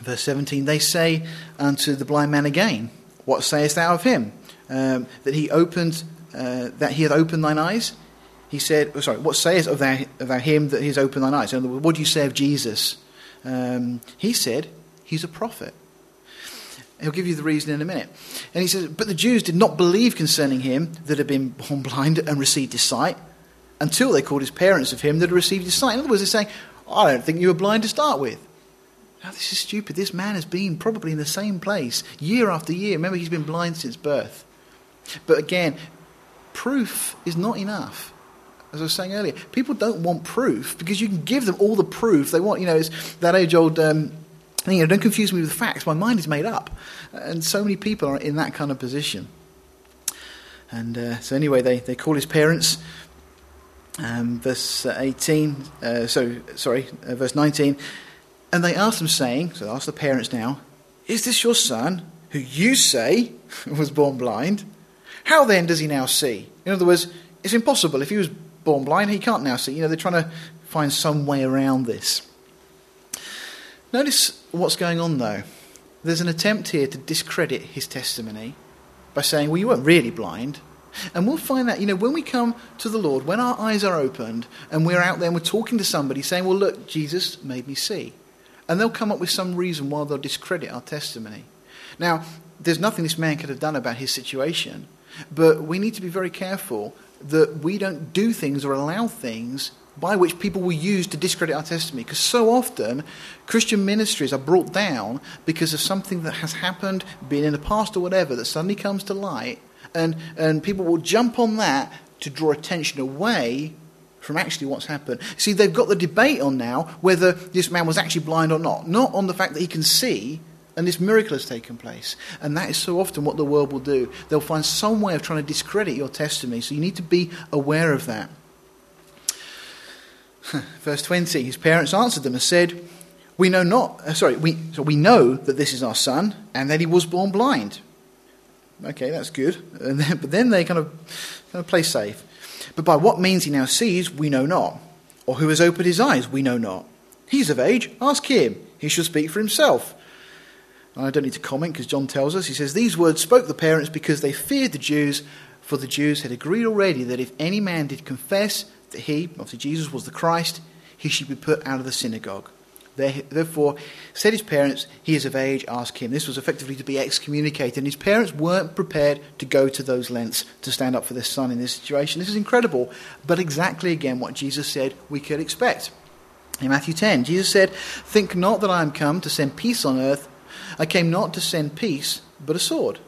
Verse 17 They say unto the blind man again, What sayest thou of him? Um, that he opened uh, that he hath opened thine eyes? He said, oh, sorry, what sayest of, thou, of thou him that he has opened thine eyes? In other words, what do you say of Jesus? Um, he said, he's a prophet. He'll give you the reason in a minute. And he says, But the Jews did not believe concerning him that had been born blind and received his sight until they called his parents of him that had received his sight. In other words, they're saying, I don't think you were blind to start with. Now, this is stupid. This man has been probably in the same place year after year. Remember, he's been blind since birth. But again, proof is not enough. As I was saying earlier, people don't want proof because you can give them all the proof they want. You know, it's that age old um, you know, don't confuse me with facts. My mind is made up. And so many people are in that kind of position. And uh, so, anyway, they, they call his parents. Um, verse 18, uh, so, sorry, uh, verse 19. And they ask them, saying, so they ask the parents now, Is this your son, who you say was born blind? How then does he now see? In other words, it's impossible. If he was born blind, he can't now see. You know, they're trying to find some way around this. Notice what's going on, though. There's an attempt here to discredit his testimony by saying, well, you weren't really blind. And we'll find that, you know, when we come to the Lord, when our eyes are opened and we're out there and we're talking to somebody saying, well, look, Jesus made me see. And they'll come up with some reason why they'll discredit our testimony. Now, there's nothing this man could have done about his situation. But we need to be very careful that we don't do things or allow things by which people will use to discredit our testimony. Because so often, Christian ministries are brought down because of something that has happened, been in the past or whatever, that suddenly comes to light, and, and people will jump on that to draw attention away from actually what's happened. See, they've got the debate on now whether this man was actually blind or not, not on the fact that he can see, and this miracle has taken place. And that is so often what the world will do. They'll find some way of trying to discredit your testimony. So you need to be aware of that. Verse 20 His parents answered them and said, We know not, uh, sorry, we, so we know that this is our son and that he was born blind. Okay, that's good. Then, but then they kind of, kind of play safe. But by what means he now sees, we know not. Or who has opened his eyes? We know not. He's of age. Ask him. He shall speak for himself. I don't need to comment because John tells us. He says, These words spoke the parents because they feared the Jews, for the Jews had agreed already that if any man did confess that he, obviously Jesus, was the Christ, he should be put out of the synagogue. Therefore, said his parents, He is of age, ask him. This was effectively to be excommunicated, and his parents weren't prepared to go to those lengths to stand up for their son in this situation. This is incredible, but exactly again what Jesus said we could expect. In Matthew 10, Jesus said, Think not that I am come to send peace on earth. I came not to send peace, but a sword.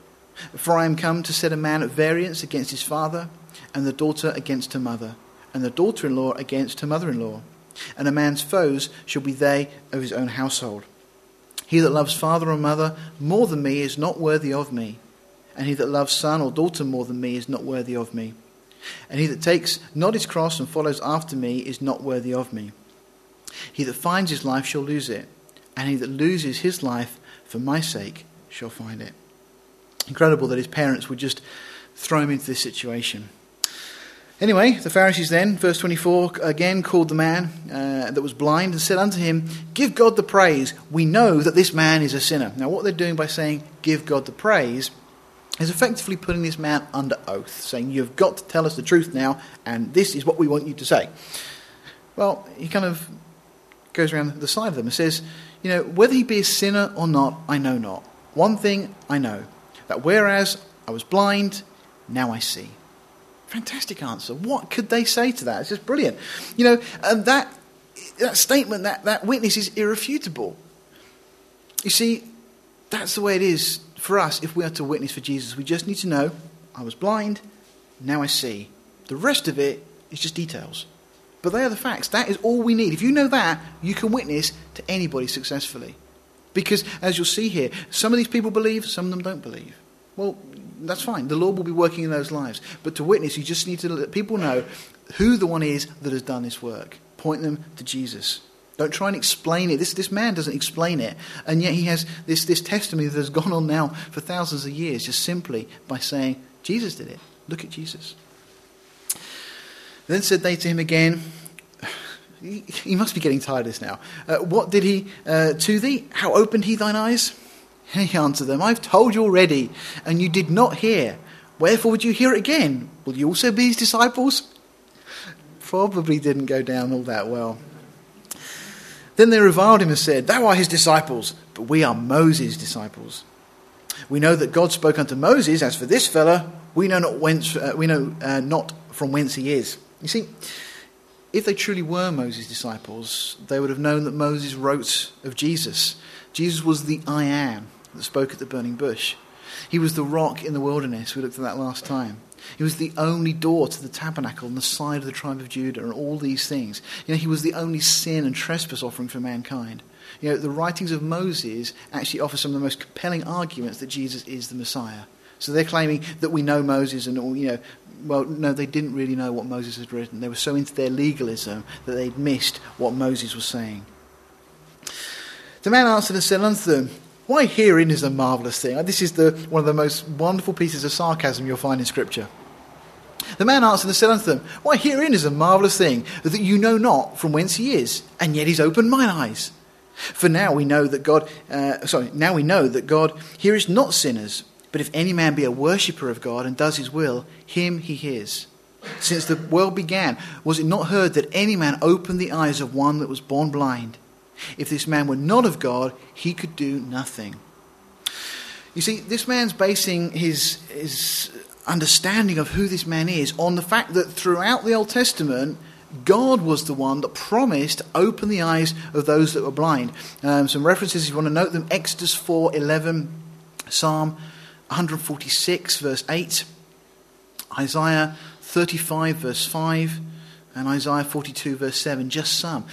For I am come to set a man at variance against his father, and the daughter against her mother, and the daughter in law against her mother in law and a man's foes shall be they of his own household. He that loves father or mother more than me is not worthy of me, and he that loves son or daughter more than me is not worthy of me. And he that takes not his cross and follows after me is not worthy of me. He that finds his life shall lose it, and he that loses his life for my sake shall find it. Incredible that his parents would just throw him into this situation. Anyway, the Pharisees then, verse 24, again called the man uh, that was blind and said unto him, Give God the praise. We know that this man is a sinner. Now, what they're doing by saying, Give God the praise, is effectively putting this man under oath, saying, You've got to tell us the truth now, and this is what we want you to say. Well, he kind of goes around the side of them and says, You know, whether he be a sinner or not, I know not. One thing I know, that whereas I was blind, now I see. Fantastic answer. What could they say to that? It's just brilliant. You know, and that, that statement, that, that witness is irrefutable. You see, that's the way it is for us if we are to witness for Jesus. We just need to know I was blind, now I see. The rest of it is just details. But they are the facts. That is all we need. If you know that, you can witness to anybody successfully. Because, as you'll see here, some of these people believe, some of them don't believe. Well, that's fine. The Lord will be working in those lives. But to witness, you just need to let people know who the one is that has done this work. Point them to Jesus. Don't try and explain it. This, this man doesn't explain it. And yet he has this, this testimony that has gone on now for thousands of years just simply by saying, Jesus did it. Look at Jesus. Then said they to him again, he, must be getting tired of this now. Uh, what did he uh, to thee? How opened he thine eyes? He answered them, I've told you already, and you did not hear. Wherefore would you hear it again? Will you also be his disciples? Probably didn't go down all that well. Then they reviled him and said, Thou art his disciples, but we are Moses' disciples. We know that God spoke unto Moses, as for this fellow, we know not whence, uh, we know uh, not from whence he is. You see, if they truly were Moses' disciples, they would have known that Moses wrote of Jesus. Jesus was the I am that spoke at the burning bush. He was the rock in the wilderness. We looked at that last time. He was the only door to the tabernacle on the side of the tribe of Judah, and all these things. You know, he was the only sin and trespass offering for mankind. You know, the writings of Moses actually offer some of the most compelling arguments that Jesus is the Messiah. So they're claiming that we know Moses and all, you know, well, no, they didn't really know what Moses had written. They were so into their legalism that they'd missed what Moses was saying. The man answered and said unto them, why hearing is a marvellous thing. This is the, one of the most wonderful pieces of sarcasm you'll find in Scripture. The man answered and said unto them, Why herein is a marvellous thing, that you know not from whence he is, and yet he's opened mine eyes. For now we know that God, uh, sorry, now we know that God heareth not sinners, but if any man be a worshipper of God and does his will, him he hears. Since the world began, was it not heard that any man opened the eyes of one that was born blind? If this man were not of God, he could do nothing. You see, this man's basing his, his understanding of who this man is on the fact that throughout the Old Testament, God was the one that promised to open the eyes of those that were blind. Um, some references, if you want to note them Exodus 4 11, Psalm 146, verse 8, Isaiah 35, verse 5, and Isaiah 42, verse 7, just some.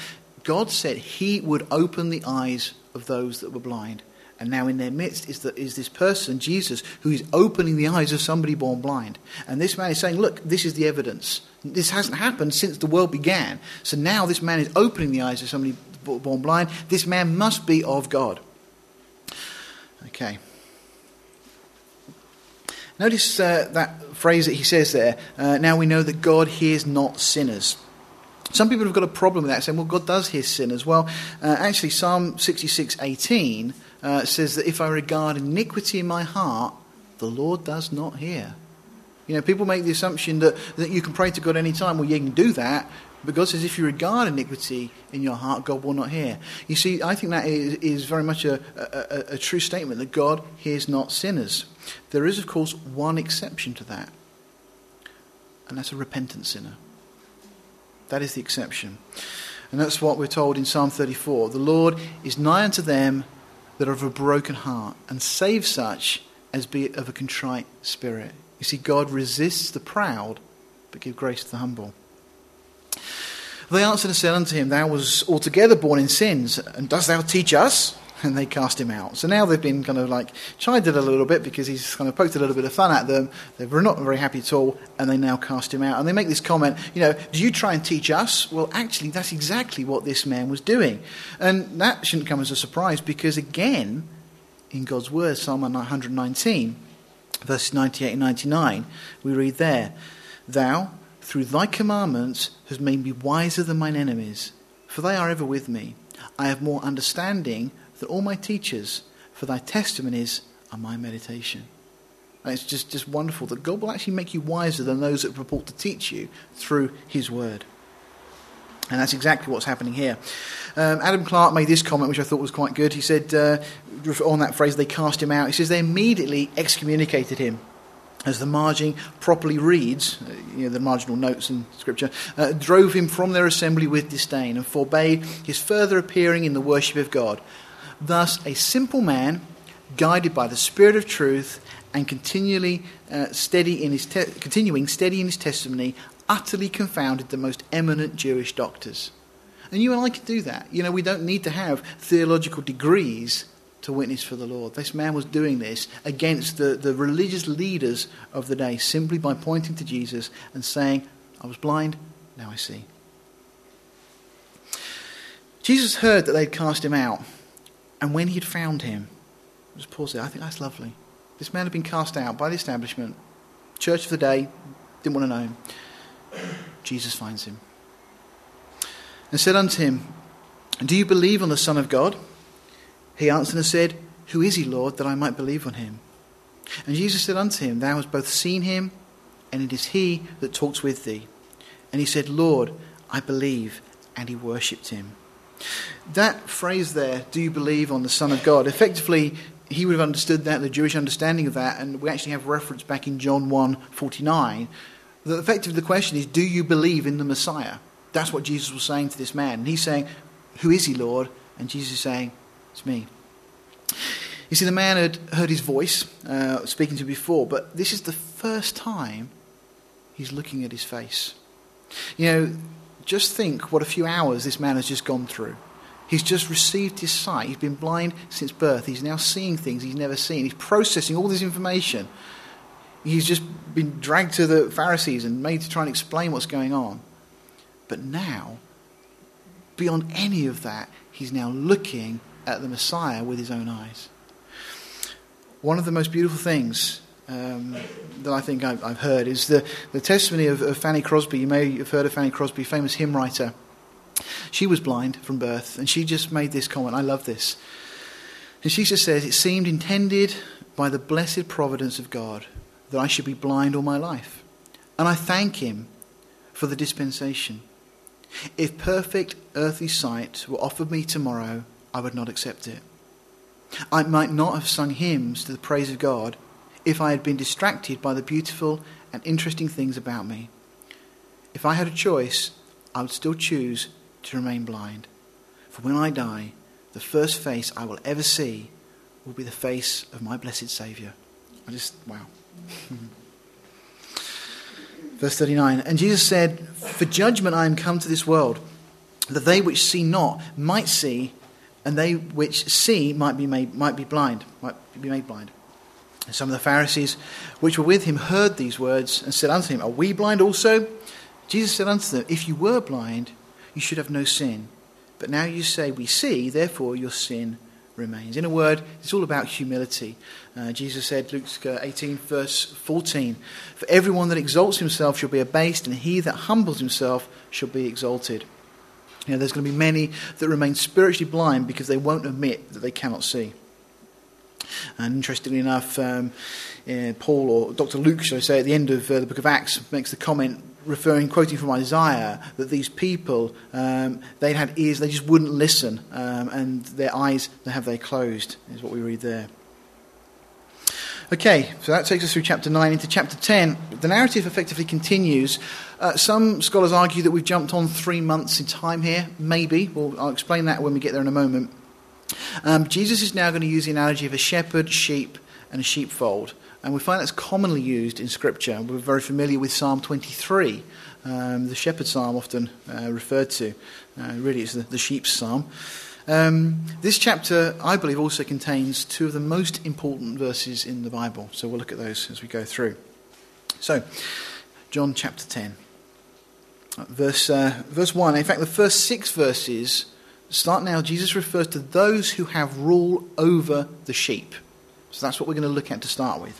God said he would open the eyes of those that were blind. And now in their midst is, the, is this person, Jesus, who is opening the eyes of somebody born blind. And this man is saying, Look, this is the evidence. This hasn't happened since the world began. So now this man is opening the eyes of somebody born blind. This man must be of God. Okay. Notice uh, that phrase that he says there. Uh, now we know that God hears not sinners. Some people have got a problem with that, saying, well, God does hear sinners. Well, uh, actually, Psalm 66 18 uh, says that if I regard iniquity in my heart, the Lord does not hear. You know, people make the assumption that, that you can pray to God any time. Well, you can do that, but God says if you regard iniquity in your heart, God will not hear. You see, I think that is, is very much a, a, a true statement that God hears not sinners. There is, of course, one exception to that, and that's a repentant sinner. That is the exception. And that's what we're told in Psalm 34. The Lord is nigh unto them that are of a broken heart, and save such as be of a contrite spirit. You see, God resists the proud, but gives grace to the humble. They answered and said unto him, Thou was altogether born in sins, and dost thou teach us? And they cast him out. So now they've been kind of like chided a little bit because he's kind of poked a little bit of fun at them. They're not very happy at all, and they now cast him out. And they make this comment, you know, do you try and teach us? Well, actually, that's exactly what this man was doing. And that shouldn't come as a surprise because, again, in God's word, Psalm 119, verses 98 and 99, we read there, Thou, through thy commandments, has made me wiser than mine enemies, for they are ever with me. I have more understanding than all my teachers, for thy testimonies are my meditation. And it's just, just wonderful that God will actually make you wiser than those that purport to teach you through his word. And that's exactly what's happening here. Um, Adam Clarke made this comment, which I thought was quite good. He said, uh, on that phrase, they cast him out, he says, they immediately excommunicated him as the margin properly reads, uh, you know, the marginal notes in Scripture, uh, drove him from their assembly with disdain and forbade his further appearing in the worship of God. Thus, a simple man, guided by the Spirit of truth and continually uh, steady in his te- continuing steady in his testimony, utterly confounded the most eminent Jewish doctors. And you and I can do that. You know, we don't need to have theological degrees to witness for the Lord. This man was doing this against the, the religious leaders of the day simply by pointing to Jesus and saying, I was blind, now I see. Jesus heard that they'd cast him out, and when he had found him, just pause there, I think that's lovely. This man had been cast out by the establishment, church of the day, didn't want to know him. Jesus finds him and said unto him, Do you believe on the Son of God? He answered and said, Who is he, Lord, that I might believe on him? And Jesus said unto him, Thou hast both seen him, and it is he that talks with thee. And he said, Lord, I believe. And he worshipped him. That phrase there, do you believe on the Son of God? Effectively, he would have understood that, the Jewish understanding of that, and we actually have reference back in John 1 49. That effectively the question is, do you believe in the Messiah? That's what Jesus was saying to this man. And he's saying, Who is he, Lord? And Jesus is saying, it's me. You see, the man had heard his voice uh, speaking to him before, but this is the first time he's looking at his face. You know, just think what a few hours this man has just gone through. He's just received his sight. He's been blind since birth. He's now seeing things he's never seen. He's processing all this information. He's just been dragged to the Pharisees and made to try and explain what's going on. But now, beyond any of that, he's now looking at the Messiah with his own eyes. One of the most beautiful things um, that I think I've, I've, heard is the, the testimony of, of, Fanny Crosby. You may have heard of Fanny Crosby, famous hymn writer. She was blind from birth, and she just made this comment. I love this. And she just says, It seemed intended by the blessed providence of God that I should be blind all my life. And I thank Him for the dispensation. If perfect earthly sight were offered me tomorrow, I would not accept it. I might not have sung hymns to the praise of God if I had been distracted by the beautiful and interesting things about me. If I had a choice, I would still choose to remain blind. For when I die, the first face I will ever see will be the face of my blessed Saviour. I just, wow. Verse 39 And Jesus said, For judgment I am come to this world, that they which see not might see, and they which see might be made might be blind, might be made blind. And some of the Pharisees which were with him heard these words and said unto him, Are we blind also? Jesus said unto them, If you were blind, you should have no sin. But now you say, We see, therefore your sin remains. In a word, it's all about humility. Uh, Jesus said, Luke uh, 18, verse 14, For everyone that exalts himself shall be abased, and he that humbles himself shall be exalted. You know, there's going to be many that remain spiritually blind because they won't admit that they cannot see. And interestingly enough, um, uh, Paul or Dr. Luke, shall I say, at the end of uh, the book of Acts, makes the comment, referring, quoting from Isaiah, that these people, um, they had ears, they just wouldn't listen, um, and their eyes, they have they closed, is what we read there. Okay, so that takes us through chapter 9 into chapter 10. The narrative effectively continues. Uh, some scholars argue that we've jumped on three months in time here. Maybe. Well, I'll explain that when we get there in a moment. Um, Jesus is now going to use the analogy of a shepherd, sheep, and a sheepfold. And we find that's commonly used in Scripture. We're very familiar with Psalm 23, um, the shepherd psalm often uh, referred to. Uh, really, it's the, the sheep's psalm. Um, this chapter, I believe, also contains two of the most important verses in the Bible. So we'll look at those as we go through. So, John chapter 10, verse, uh, verse 1. In fact, the first six verses start now. Jesus refers to those who have rule over the sheep. So that's what we're going to look at to start with.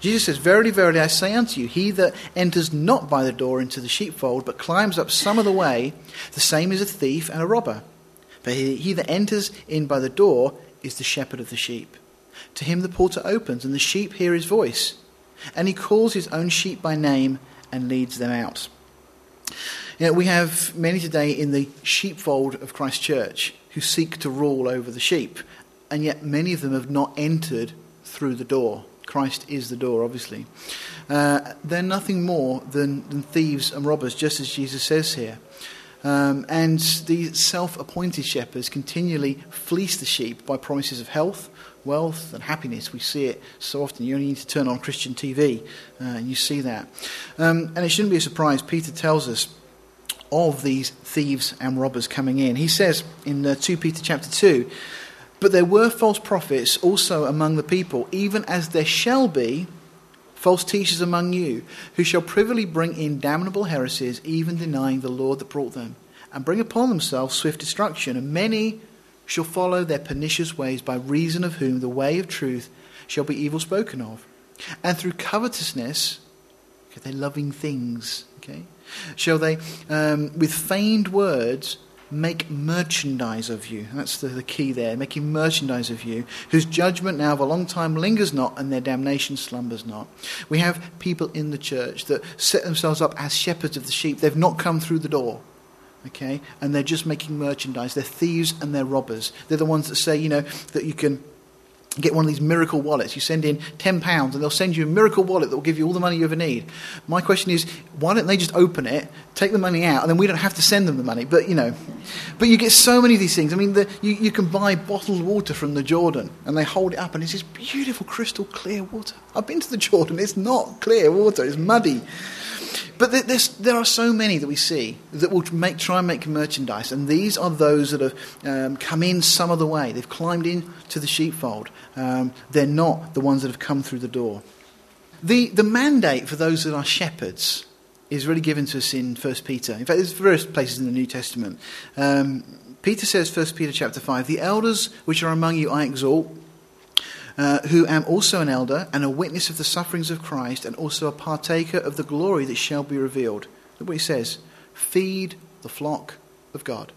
Jesus says, Verily, verily, I say unto you, he that enters not by the door into the sheepfold, but climbs up some other way, the same is a thief and a robber. For he, he that enters in by the door is the shepherd of the sheep. To him the porter opens, and the sheep hear his voice. And he calls his own sheep by name and leads them out. You know, we have many today in the sheepfold of Christ Church who seek to rule over the sheep, and yet many of them have not entered through the door. Christ is the door, obviously. Uh, they're nothing more than, than, thieves and robbers, just as Jesus says here. Um, and these self appointed shepherds continually fleece the sheep by promises of health, wealth, and happiness. We see it so often. You only need to turn on Christian TV uh, and you see that. Um, and it shouldn't be a surprise. Peter tells us of these thieves and robbers coming in. He says in uh, 2 Peter chapter 2 but there were false prophets also among the people, even as there shall be false teachers among you, who shall privily bring in damnable heresies, even denying the Lord that brought them, and bring upon themselves swift destruction. And many shall follow their pernicious ways, by reason of whom the way of truth shall be evil spoken of. And through covetousness, okay, loving things, okay, shall they, um, with feigned words, make merchandise of you. That's the, the key there, making merchandise of you, whose judgment now of a long time lingers not, and their damnation slumbers not. We have people in the church that set themselves up as shepherds of the sheep. They've not come through the door. Okay? And they're just making merchandise. They're thieves and they're robbers. They're the ones that say, you know, that you can get one of these miracle wallets. You send in £10 and they'll send you a miracle wallet that will give you all the money you ever need. My question is, why don't they just open it, take the money out, and then we don't have to send them the money? But, you know, but you get so many of these things. I mean, the, you, you can buy bottled water from the Jordan and they hold it up and it's this beautiful crystal clear water. I've been to the Jordan, it's not clear water, it's muddy. But there are so many that we see that will make, try and make merchandise, and these are those that have um, come in some other way. They've climbed in to the sheepfold. Um, they're not the ones that have come through the door. The, the mandate for those that are shepherds is really given to us in 1 Peter. In fact, there's various places in the New Testament. Um, Peter says, 1 Peter chapter 5, The elders which are among you I exhort, uh, who am also an elder and a witness of the sufferings of Christ and also a partaker of the glory that shall be revealed. Look what he says feed the flock of God.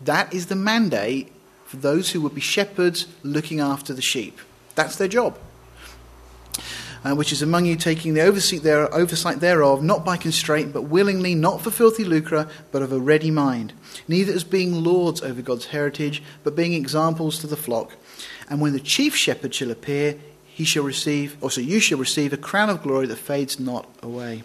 That is the mandate for those who would be shepherds looking after the sheep. That's their job. Uh, which is among you taking the oversight, there, oversight thereof, not by constraint, but willingly, not for filthy lucre, but of a ready mind, neither as being lords over God's heritage, but being examples to the flock. And when the chief shepherd shall appear, he shall receive, or so you shall receive a crown of glory that fades not away.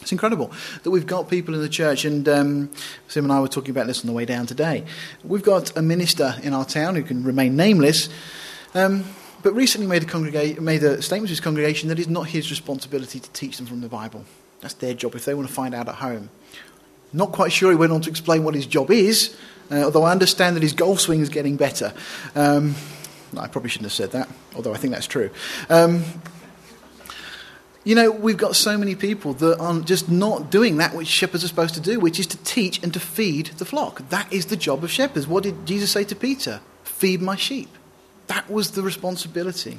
It's incredible that we've got people in the church, and um, Sim and I were talking about this on the way down today. We've got a minister in our town who can remain nameless, um, but recently made a, congrega- made a statement to his congregation that it's not his responsibility to teach them from the Bible. That's their job if they want to find out at home. Not quite sure he went on to explain what his job is, uh, although I understand that his golf swing is getting better. Um, I probably shouldn't have said that, although I think that's true. Um, you know, we've got so many people that are just not doing that which shepherds are supposed to do, which is to teach and to feed the flock. That is the job of shepherds. What did Jesus say to Peter? Feed my sheep. That was the responsibility.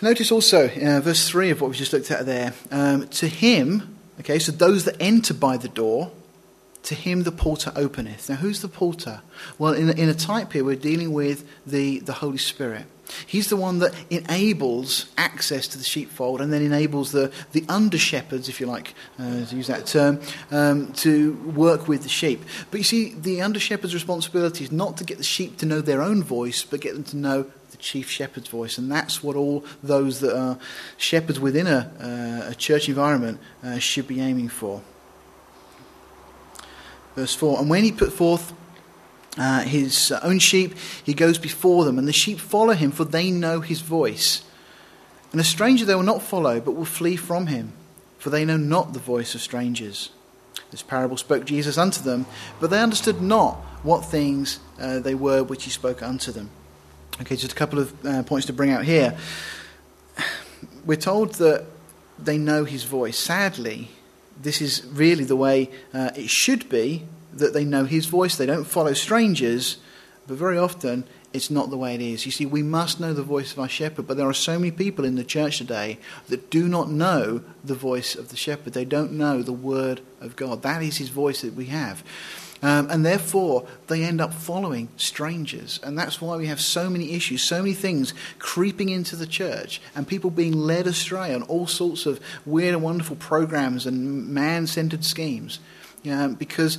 Notice also uh, verse 3 of what we just looked at there. Um, to him, okay, so those that enter by the door, to him the porter openeth. Now, who's the porter? Well, in, in a type here, we're dealing with the, the Holy Spirit. He's the one that enables access to the sheepfold and then enables the, the under shepherds, if you like uh, to use that term, um, to work with the sheep. But you see, the under shepherd's responsibility is not to get the sheep to know their own voice, but get them to know the chief shepherd's voice. And that's what all those that are shepherds within a, uh, a church environment uh, should be aiming for. Verse 4 And when he put forth uh, his own sheep, he goes before them, and the sheep follow him, for they know his voice. And a stranger they will not follow, but will flee from him, for they know not the voice of strangers. This parable spoke Jesus unto them, but they understood not what things uh, they were which he spoke unto them. Okay, just a couple of uh, points to bring out here. We're told that they know his voice. Sadly, this is really the way uh, it should be that they know his voice. They don't follow strangers, but very often it's not the way it is. You see, we must know the voice of our shepherd, but there are so many people in the church today that do not know the voice of the shepherd. They don't know the word of God. That is his voice that we have. Um, and therefore, they end up following strangers. And that's why we have so many issues, so many things creeping into the church, and people being led astray on all sorts of weird and wonderful programs and man centered schemes. Um, because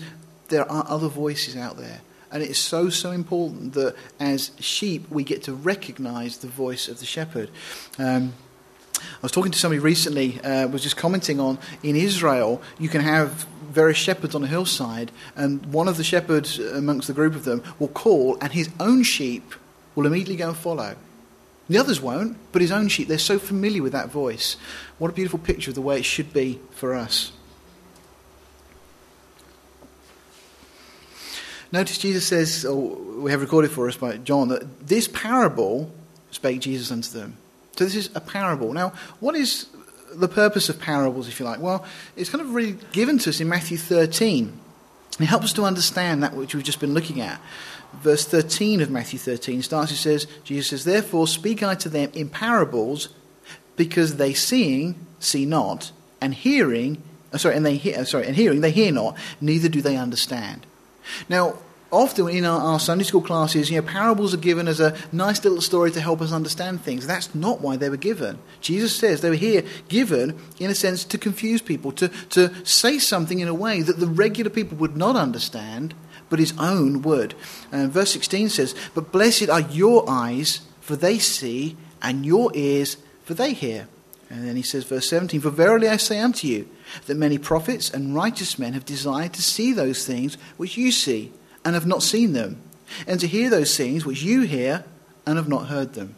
there are other voices out there. And it is so, so important that as sheep, we get to recognize the voice of the shepherd. Um, I was talking to somebody recently, uh, was just commenting on in Israel, you can have various shepherds on a hillside, and one of the shepherds amongst the group of them will call, and his own sheep will immediately go and follow. The others won't, but his own sheep, they're so familiar with that voice. What a beautiful picture of the way it should be for us. Notice Jesus says, or we have recorded for us by John, that this parable spake Jesus unto them. So this is a parable. Now, what is the purpose of parables, if you like? Well, it's kind of really given to us in Matthew 13. It helps us to understand that which we've just been looking at. Verse 13 of Matthew 13 starts, it says, Jesus says, Therefore speak I to them in parables, because they seeing see not, and hearing, uh, sorry, and they hear, uh, sorry, and hearing they hear not, neither do they understand. Now, often in our, our, Sunday school classes, you know, parables are given as a nice little story to help us understand things. That's not why they were given. Jesus says they were here given, in a sense, to confuse people, to, to say something in a way that the regular people would not understand, but his own would. And verse 16 says, But blessed are your eyes, for they see, and your ears, for they hear. And then he says, verse 17, For verily I say unto you, that many prophets and righteous men have desired to see those things which you see, and have not seen them, and to hear those things which you hear, and have not heard them.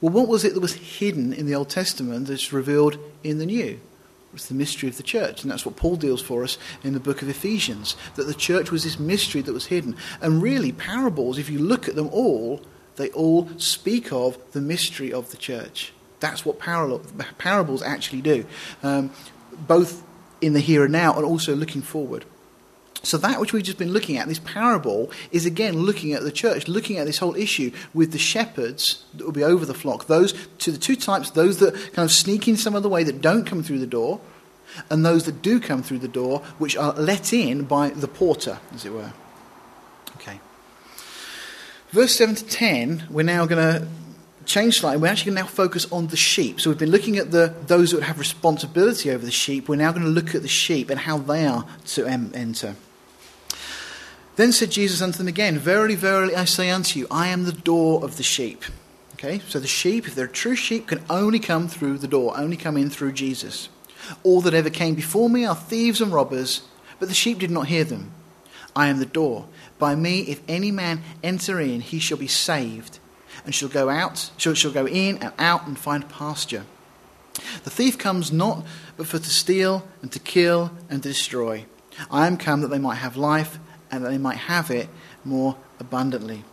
Well, what was it that was hidden in the Old Testament that's revealed in the New? It's the mystery of the church, and that's what Paul deals for us in the book of Ephesians. That the church was this mystery that was hidden. And really, parables, if you look at them all, they all speak of the mystery of the church. That's what parables actually do, um, both in the here and now and also looking forward. So, that which we've just been looking at, this parable, is again looking at the church, looking at this whole issue with the shepherds that will be over the flock. Those to the two types, those that kind of sneak in some other way that don't come through the door, and those that do come through the door, which are let in by the porter, as it were. Okay. Verse 7 to 10, we're now going to change slightly. We're actually going to now focus on the sheep. So we've been looking at the those that would have responsibility over the sheep. We're now going to look at the sheep and how they are to enter. Then said Jesus unto them again, Verily, verily, I say unto you, I am the door of the sheep. Okay, so the sheep, if they're true sheep, can only come through the door, only come in through Jesus. All that ever came before me are thieves and robbers, but the sheep did not hear them. I am the door. By me, if any man enter in, he shall be saved and shall go out, shall, shall go in and out and find pasture. The thief comes not but for to steal and to kill and to destroy. I am come that they might have life and that they might have it more abundantly.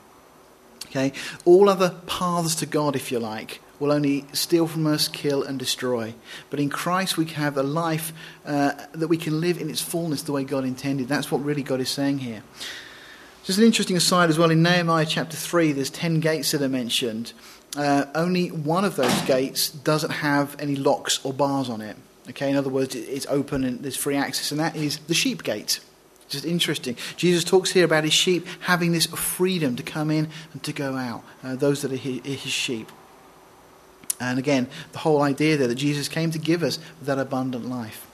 Okay? All other paths to God, if you like, will only steal from us, kill, and destroy. But in Christ, we have a life uh, that we can live in its fullness the way God intended. That's what really God is saying here. Just an interesting aside as well in Nehemiah chapter 3, there's 10 gates that are mentioned. Uh, only one of those gates doesn't have any locks or bars on it. Okay, in other words, it's open and there's free access, and that is the sheep gate. Just interesting. Jesus talks here about his sheep having this freedom to come in and to go out, uh, those that are his sheep. And again, the whole idea there that Jesus came to give us that abundant life.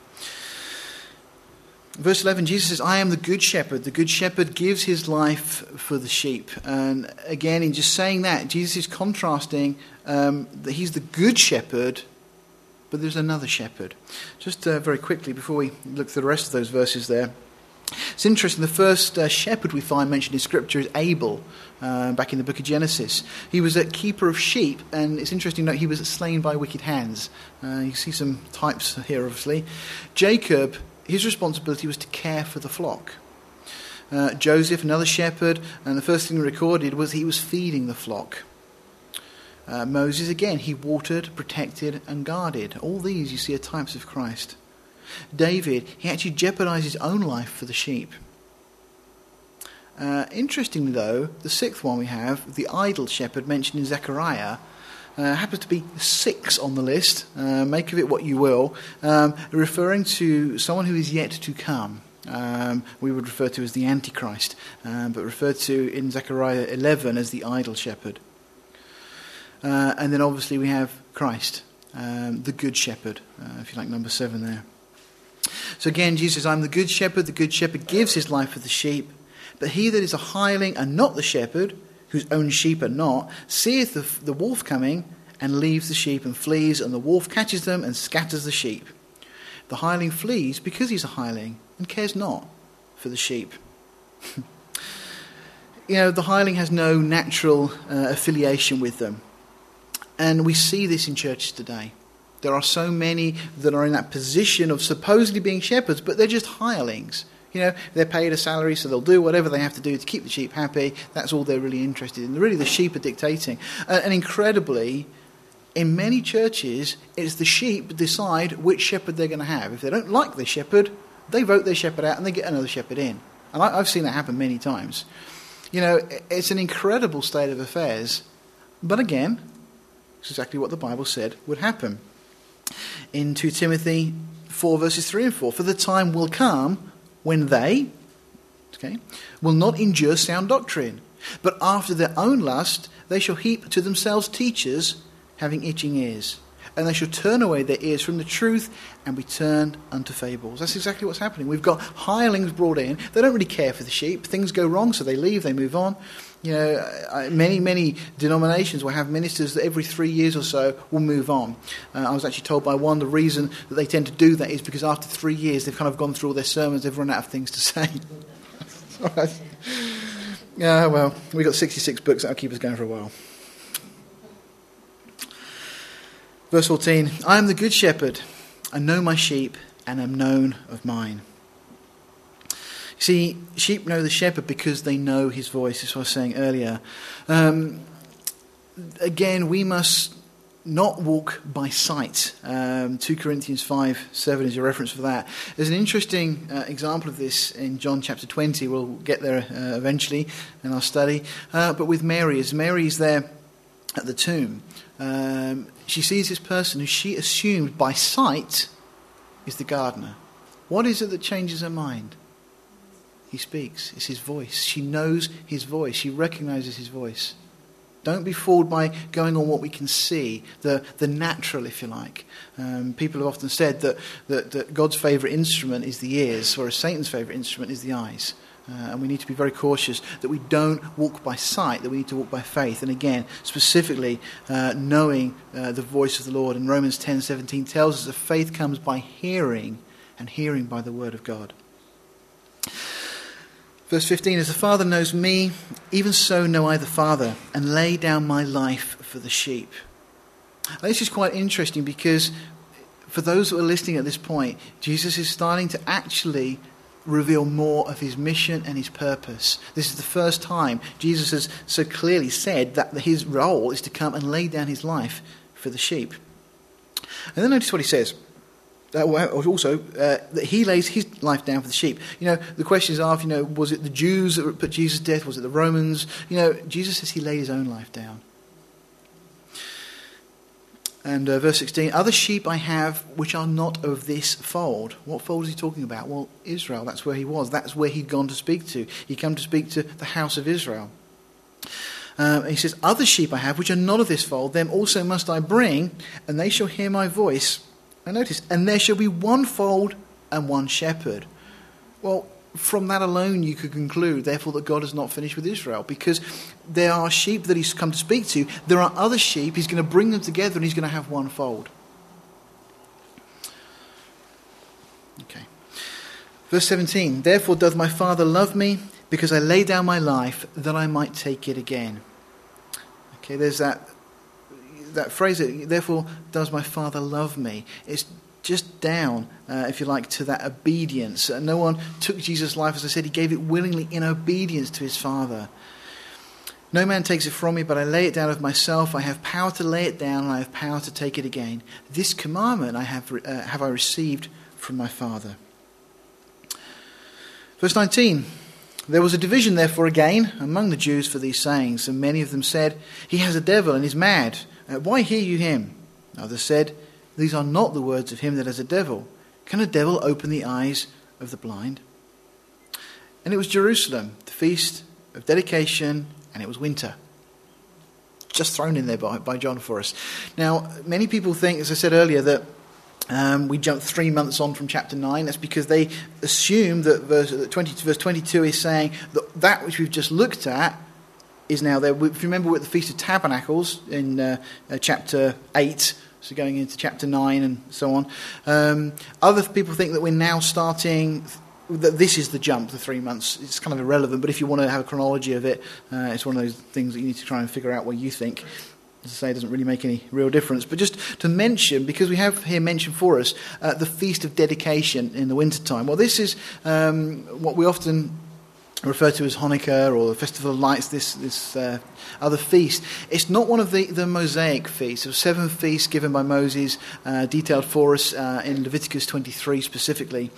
Verse 11, Jesus says, I am the good shepherd. The good shepherd gives his life for the sheep. And again, in just saying that, Jesus is contrasting um, that he's the good shepherd, but there's another shepherd. Just uh, very quickly, before we look through the rest of those verses there, it's interesting. The first uh, shepherd we find mentioned in Scripture is Abel, uh, back in the book of Genesis. He was a keeper of sheep, and it's interesting that he was slain by wicked hands. Uh, you see some types here, obviously. Jacob his responsibility was to care for the flock. Uh, Joseph, another shepherd, and the first thing recorded was he was feeding the flock. Uh, Moses, again, he watered, protected, and guarded. All these you see are types of Christ. David, he actually jeopardized his own life for the sheep. Uh, interestingly, though, the sixth one we have, the idle shepherd mentioned in Zechariah, uh, happens to be six on the list. Uh, make of it what you will. Um, referring to someone who is yet to come. Um, we would refer to as the Antichrist, um, but referred to in Zechariah 11 as the idle shepherd. Uh, and then obviously we have Christ, um, the good shepherd, uh, if you like, number seven there. So again, Jesus says, I'm the good shepherd. The good shepherd gives his life for the sheep. But he that is a hireling and not the shepherd, whose own sheep are not, seeth the, the wolf coming and leaves the sheep and flees, and the wolf catches them and scatters the sheep. The hireling flees because he's a hireling and cares not for the sheep. you know, the hireling has no natural uh, affiliation with them. And we see this in churches today. There are so many that are in that position of supposedly being shepherds, but they're just hirelings. You know, they're paid a salary, so they'll do whatever they have to do to keep the sheep happy. That's all they're really interested in. Really, the sheep are dictating. Uh, and incredibly, in many churches, it's the sheep decide which shepherd they're going to have. If they don't like their shepherd, they vote their shepherd out and they get another shepherd in. And I, have seen that happen many times. You know, it's an incredible state of affairs. But again, it's exactly what the Bible said would happen. In 2 Timothy 4, verses 3 and 4, For the time will come when they okay, will not endure sound doctrine, but after their own lust they shall heap to themselves teachers having itching ears. And they shall turn away their ears from the truth and be turned unto fables. That's exactly what's happening. We've got hirelings brought in. They don't really care for the sheep. Things go wrong, so they leave, they move on. You know, many, many denominations will have ministers that every three years or so will move on. Uh, I was actually told by one the reason that they tend to do that is because after three years they've kind of gone through all their sermons, they've run out of things to say. Yeah, well, we've got 66 books that'll keep us going for a while. Verse 14 I am the good shepherd. I know my sheep and am known of mine. See, sheep know the shepherd because they know his voice, as I was saying earlier. Um, again, we must not walk by sight. Um, 2 Corinthians 5 7 is a reference for that. There's an interesting uh, example of this in John chapter 20. We'll get there uh, eventually in our study. Uh, but with Mary, as Mary's there at the tomb, um, she sees this person who she assumed by sight is the gardener. What is it that changes her mind? He speaks. It's his voice. She knows his voice. She recognizes his voice. Don't be fooled by going on what we can see, the, the natural, if you like. Um, people have often said that, that, that God's favourite instrument is the ears, whereas Satan's favourite instrument is the eyes. Uh, and we need to be very cautious that we don't walk by sight, that we need to walk by faith. And again, specifically, uh, knowing uh, the voice of the Lord. And Romans 10 17 tells us that faith comes by hearing, and hearing by the word of God. Verse 15 As the Father knows me, even so know I the Father, and lay down my life for the sheep. This is quite interesting because for those who are listening at this point, Jesus is starting to actually reveal more of his mission and his purpose. This is the first time Jesus has so clearly said that his role is to come and lay down his life for the sheep. And then notice what he says uh, also uh, that he lays his life down for the sheep. You know, the questions are, you know, was it the Jews that put Jesus to death? Was it the Romans? You know, Jesus says he laid his own life down. And uh, verse 16, other sheep I have which are not of this fold. What fold is he talking about? Well, Israel, that's where he was. That's where he'd gone to speak to. He'd come to speak to the house of Israel. Um, he says, Other sheep I have which are not of this fold, them also must I bring, and they shall hear my voice. And notice, and there shall be one fold and one shepherd. Well, from that alone, you could conclude, therefore, that God has not finished with Israel because there are sheep that he's come to speak to. There are other sheep. He's going to bring them together and he's going to have one fold. Okay. Verse 17 Therefore doth my Father love me because I lay down my life that I might take it again. Okay, there's that, that phrase, therefore does my Father love me. It's just down, uh, if you like, to that obedience. Uh, no one took Jesus' life, as I said, he gave it willingly in obedience to his Father. No man takes it from me, but I lay it down of myself. I have power to lay it down, and I have power to take it again. This commandment I have, uh, have I received from my Father. Verse 19 There was a division, therefore, again among the Jews for these sayings, and many of them said, He has a devil and is mad. Uh, why hear you him? Others said, these are not the words of him that has a devil. Can a devil open the eyes of the blind? And it was Jerusalem, the feast of dedication, and it was winter. Just thrown in there by, by John for us. Now, many people think, as I said earlier, that um, we jump three months on from chapter 9. That's because they assume that verse, 20, verse 22 is saying that that which we've just looked at is now there. If you remember, we're at the Feast of Tabernacles in uh, uh, chapter 8 so going into chapter 9 and so on. Um, other people think that we're now starting, that this is the jump, the three months. It's kind of irrelevant, but if you want to have a chronology of it, uh, it's one of those things that you need to try and figure out what you think. As I say, it doesn't really make any real difference. But just to mention, because we have here mentioned for us uh, the Feast of Dedication in the wintertime. Well, this is um, what we often referred to as Hanukkah or the Festival of Lights, this, this uh, other feast. It's not one of the, the Mosaic feasts. There seven feasts given by Moses, uh, detailed for us uh, in Leviticus 23 specifically.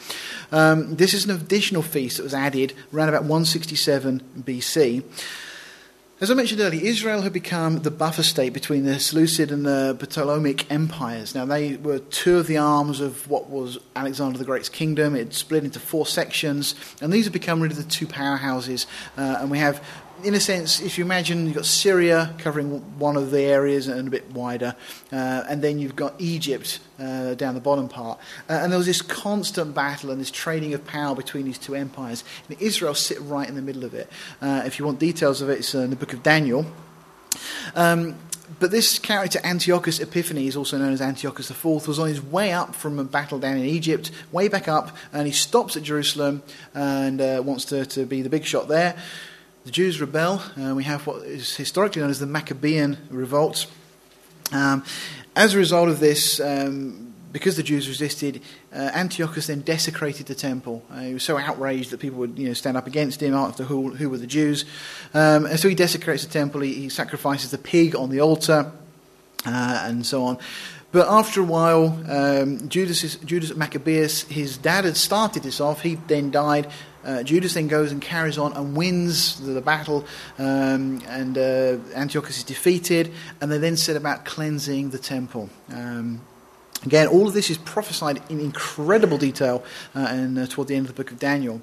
Um, this is an additional feast that was added around about 167 BC. As I mentioned earlier, Israel had become the buffer state between the Seleucid and the Ptolemaic empires. Now, they were two of the arms of what was Alexander the Great's kingdom. It split into four sections, and these have become really the two powerhouses. Uh, and we have in a sense, if you imagine you've got Syria covering one of the areas and a bit wider, uh, and then you've got Egypt uh, down the bottom part. Uh, and there was this constant battle and this trading of power between these two empires. And Israel sit right in the middle of it. Uh, if you want details of it, it's uh, in the book of Daniel. Um, but this character, Antiochus Epiphanes, also known as Antiochus IV, was on his way up from a battle down in Egypt, way back up, and he stops at Jerusalem and uh, wants to, to be the big shot there. The Jews rebel. Uh, we have what is historically known as the Maccabean revolt. Um, as a result of this, um, because the Jews resisted, uh, Antiochus then desecrated the temple. Uh, he was so outraged that people would you know, stand up against him after who, who were the Jews. Um, and so he desecrates the temple, he, he sacrifices the pig on the altar, uh, and so on. But after a while, um, Judas, Judas Maccabeus, his dad had started this off. He then died. Uh, Judas then goes and carries on and wins the, the battle, um, and uh, Antiochus is defeated, and they then set about cleansing the temple. Um, again, all of this is prophesied in incredible detail uh, and, uh, toward the end of the book of Daniel.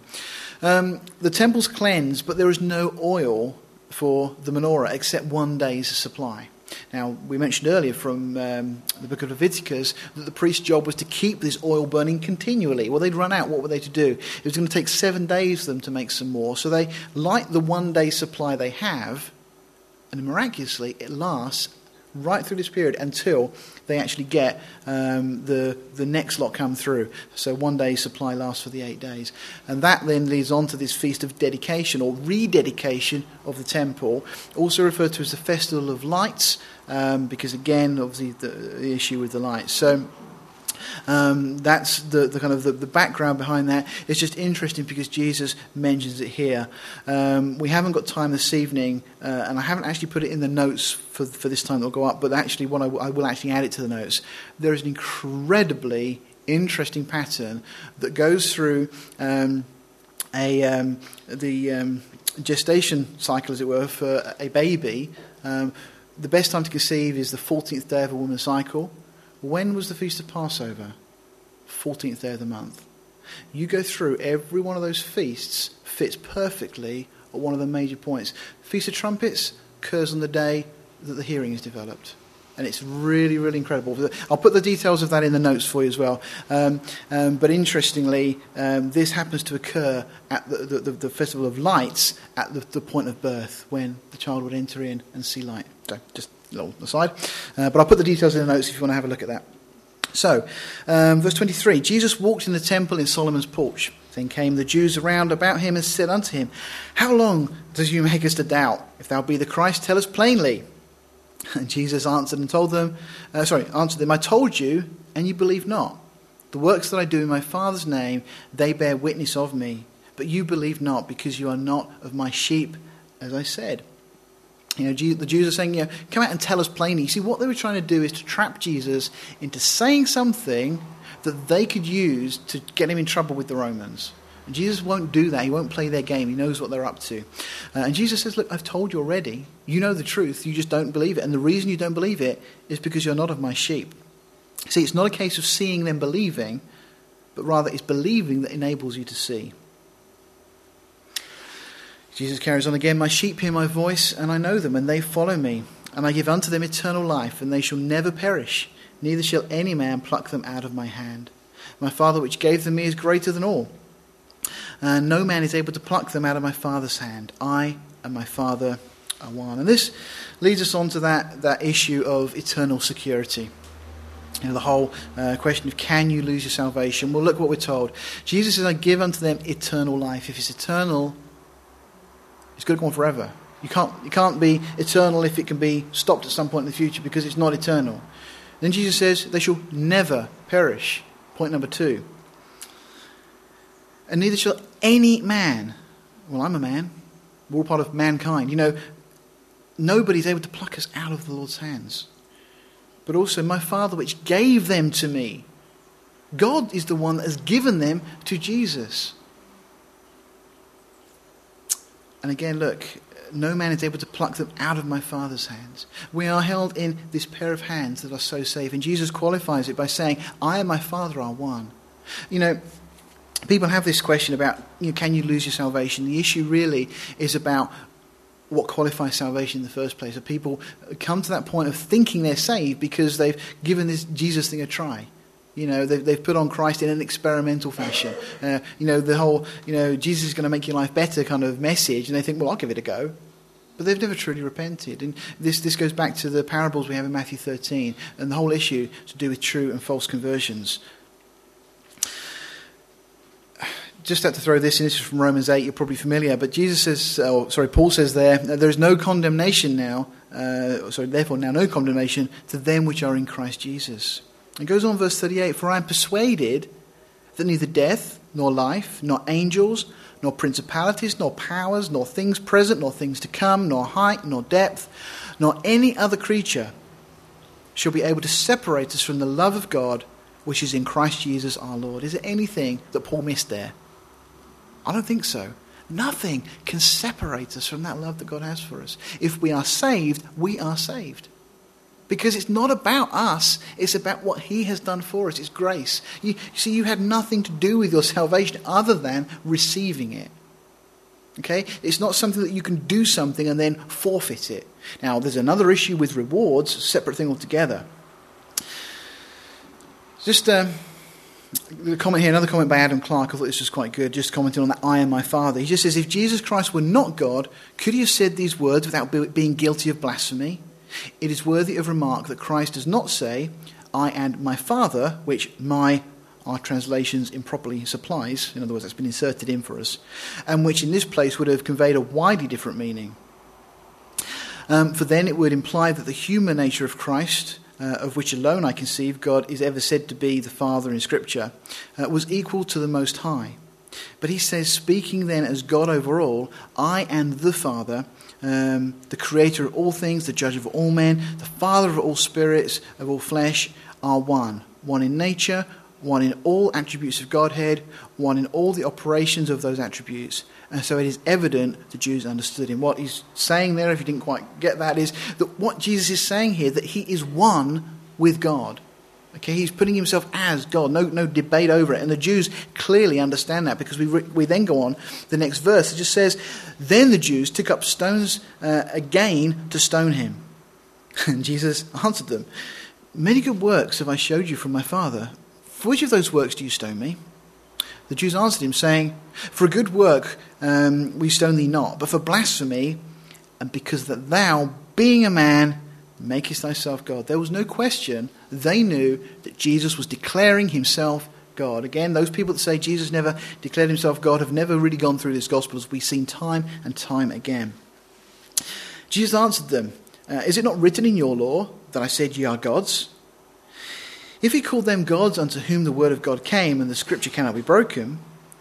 Um, the temple's cleansed, but there is no oil for the menorah except one day's supply. Now, we mentioned earlier from um, the book of Leviticus that the priest's job was to keep this oil burning continually. Well, they'd run out. What were they to do? It was going to take seven days for them to make some more. So they light the one day supply they have, and miraculously, it lasts right through this period until they actually get um, the, the next lot come through. So one day's supply lasts for the eight days. And that then leads on to this feast of dedication or rededication of the temple, also referred to as the Festival of Lights, um, because again, obviously, the, the issue with the lights. So um, that's the, the, kind of the, the, background behind that. It's just interesting because Jesus mentions it here. Um, we haven't got time this evening, uh, and I haven't actually put it in the notes for, for this time that'll go up, but actually, what I, I will actually add it to the notes. There is an incredibly interesting pattern that goes through um, a, um, the um, gestation cycle, as it were, for a baby. Um, the best time to conceive is the 14th day of a woman's cycle. When was the Feast of Passover? 14th day of the month. You go through every one of those feasts, fits perfectly at one of the major points. Feast of Trumpets occurs on the day that the hearing is developed. And it's really, really incredible. I'll put the details of that in the notes for you as well. Um, um, but interestingly, um, this happens to occur at the, the, the Festival of Lights at the, the, point of birth when the child would enter in and see light. So, just little aside. Uh, but I'll put the details in the notes if you want to have a look at that. So, um, verse 23 Jesus walked in the temple in Solomon's porch. Then came the Jews around about him and said unto him, How long does you make us to doubt? If thou be the Christ, tell us plainly. And Jesus answered and told them, uh, sorry, answered them, I told you, and you believe not. The works that I do in my Father's name, they bear witness of me. But you believe not, because you are not of my sheep, as I said. You know, the Jews are saying, you know, come out and tell us plainly. You see, what they were trying to do is to trap Jesus into saying something that they could use to get him in trouble with the Romans. And Jesus won't do that. He won't play their game. He knows what they're up to. Uh, and Jesus says, Look, I've told you already. You know the truth. You just don't believe it. And the reason you don't believe it is because you're not of my sheep. See, it's not a case of seeing then believing, but rather it's believing that enables you to see. Jesus carries on again My sheep hear my voice, and I know them, and they follow me. And I give unto them eternal life, and they shall never perish, neither shall any man pluck them out of my hand. My Father which gave them me is greater than all, and no man is able to pluck them out of my Father's hand. I and my Father are one. And this leads us on to that, that issue of eternal security. You know, the whole uh, question of can you lose your salvation? Well, look what we're told. Jesus says, I give unto them eternal life. If it's eternal, it's going to go on forever. You can't, you can't be eternal if it can be stopped at some point in the future because it's not eternal. Then Jesus says, they shall never perish. Point number two. And neither shall any man, well, I'm a man, we're all part of mankind. You know, nobody's able to pluck us out of the Lord's hands. But also, my Father, which gave them to me. God is the one that has given them to Jesus. And again, look, no man is able to pluck them out of my Father's hands. We are held in this pair of hands that are so safe. And Jesus qualifies it by saying, I and my Father are one. You know, people have this question about, you know, can you lose your salvation? The issue really is about what qualifies salvation in the first place. That people come to that point of thinking they're saved because they've given this Jesus thing a try. You know, they've, they've put on Christ in an experimental fashion. Uh, you know, the whole, you know, Jesus is going to make your life better kind of message, and they think, well, I'll give it a go. But they've never truly repented. And this, this goes back to the parables we have in Matthew 13 and the whole issue to do with true and false conversions. Just had to throw this in. This is from Romans 8. You're probably familiar. But Jesus says, or sorry, Paul says there, there is no condemnation now. Uh, sorry, therefore, now no condemnation to them which are in Christ Jesus. It goes on, verse 38 For I am persuaded that neither death, nor life, nor angels, nor principalities, nor powers, nor things present, nor things to come, nor height, nor depth, nor any other creature shall be able to separate us from the love of God which is in Christ Jesus our Lord. Is there anything that Paul missed there? I don't think so. Nothing can separate us from that love that God has for us. If we are saved, we are saved. Because it's not about us, it's about what He has done for us. It's grace. You, see, you had nothing to do with your salvation other than receiving it. Okay? It's not something that you can do something and then forfeit it. Now, there's another issue with rewards, separate thing altogether. Just um, comment here, another comment by Adam Clarke. I thought this was quite good, just commenting on that I am my Father. He just says, If Jesus Christ were not God, could he have said these words without being guilty of blasphemy? It is worthy of remark that Christ does not say, I and my Father, which my our translations improperly supplies, in other words, that's been inserted in for us, and which in this place would have conveyed a widely different meaning. Um, for then it would imply that the human nature of Christ, uh, of which alone I conceive God is ever said to be the Father in Scripture, uh, was equal to the Most High. But he says, speaking then as God over all, I and the Father um, the creator of all things, the judge of all men, the father of all spirits, of all flesh, are one. One in nature, one in all attributes of Godhead, one in all the operations of those attributes. And so it is evident the Jews understood him. What he's saying there, if you didn't quite get that, is that what Jesus is saying here, that he is one with God. Okay, he's putting himself as God, no, no debate over it. And the Jews clearly understand that because we, re- we then go on, the next verse, it just says, Then the Jews took up stones uh, again to stone him. And Jesus answered them, Many good works have I showed you from my Father. For which of those works do you stone me? The Jews answered him, saying, For a good work um, we stone thee not, but for blasphemy, and because that thou, being a man, makest thyself God. There was no question. They knew that Jesus was declaring himself God. Again, those people that say Jesus never declared himself God have never really gone through this gospel, as we've seen time and time again. Jesus answered them, uh, Is it not written in your law that I said ye are gods? If he called them gods unto whom the word of God came, and the scripture cannot be broken,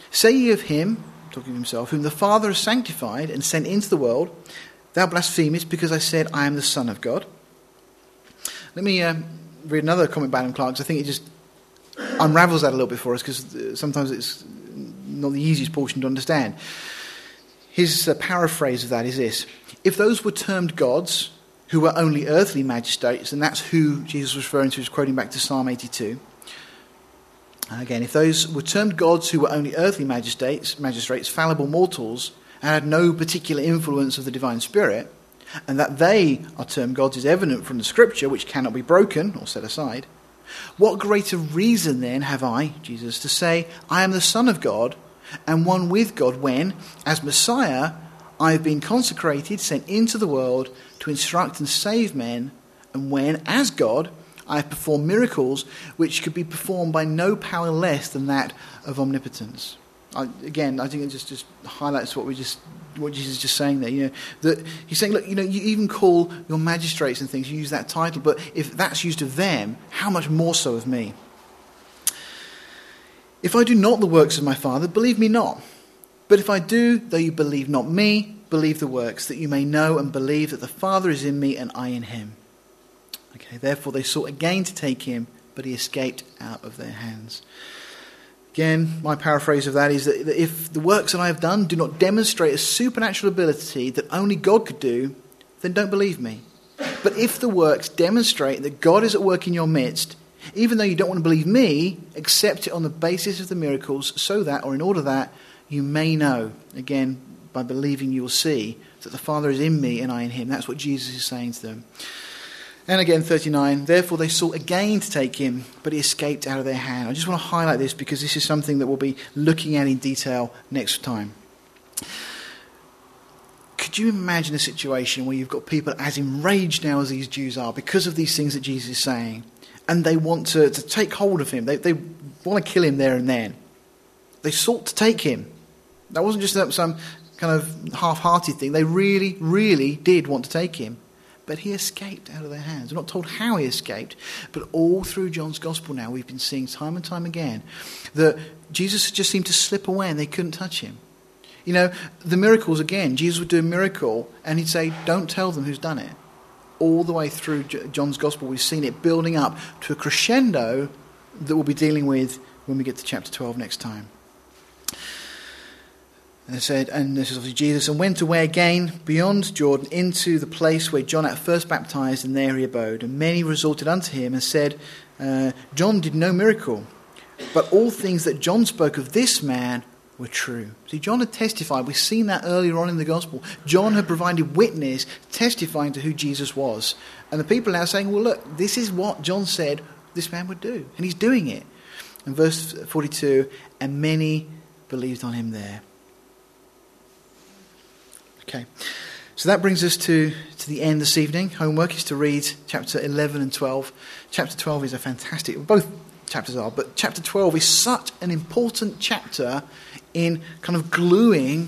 say ye of him, talking of himself, whom the Father has sanctified and sent into the world, thou blasphemest because I said, I am the Son of God. Let me uh, read another comment by Adam Clarke because I think it just unravels that a little bit for us, because uh, sometimes it's not the easiest portion to understand. His uh, paraphrase of that is this If those were termed gods, who were only earthly magistrates, and that's who Jesus was referring to, is quoting back to Psalm 82. Again, if those were termed gods who were only earthly magistrates, magistrates, fallible mortals, and had no particular influence of the divine spirit, and that they are termed gods is evident from the scripture, which cannot be broken or set aside. What greater reason then have I, Jesus, to say, I am the Son of God and one with God when, as Messiah, I have been consecrated, sent into the world to instruct and save men, and when, as God, I have performed miracles which could be performed by no power less than that of omnipotence. I, again, I think it just, just highlights what we just what Jesus is just saying there. You know that he's saying, look, you know, you even call your magistrates and things, you use that title, but if that's used of them, how much more so of me? If I do not the works of my Father, believe me not. But if I do, though you believe not me, believe the works, that you may know and believe that the Father is in me and I in him. Okay, therefore they sought again to take him, but he escaped out of their hands. Again, my paraphrase of that is that if the works that I have done do not demonstrate a supernatural ability that only God could do, then don't believe me. But if the works demonstrate that God is at work in your midst, even though you don't want to believe me, accept it on the basis of the miracles, so that, or in order that, you may know. Again, by believing you will see that the Father is in me and I in him. That's what Jesus is saying to them. And again, 39, therefore they sought again to take him, but he escaped out of their hand. I just want to highlight this because this is something that we'll be looking at in detail next time. Could you imagine a situation where you've got people as enraged now as these Jews are because of these things that Jesus is saying, and they want to, to take hold of him? They, they want to kill him there and then. They sought to take him. That wasn't just some kind of half hearted thing. They really, really did want to take him. But he escaped out of their hands. We're not told how he escaped, but all through John's gospel now, we've been seeing time and time again that Jesus just seemed to slip away and they couldn't touch him. You know, the miracles again, Jesus would do a miracle and he'd say, Don't tell them who's done it. All the way through John's gospel, we've seen it building up to a crescendo that we'll be dealing with when we get to chapter 12 next time. And said, and this is obviously Jesus, and went away again beyond Jordan into the place where John at first baptized, and there he abode. And many resorted unto him and said, uh, John did no miracle, but all things that John spoke of this man were true. See, John had testified. We've seen that earlier on in the gospel. John had provided witness, testifying to who Jesus was. And the people are now saying, well, look, this is what John said this man would do. And he's doing it. And verse 42 and many believed on him there. Okay. So that brings us to, to the end this evening. Homework is to read chapter 11 and 12. Chapter 12 is a fantastic, both chapters are, but chapter 12 is such an important chapter in kind of gluing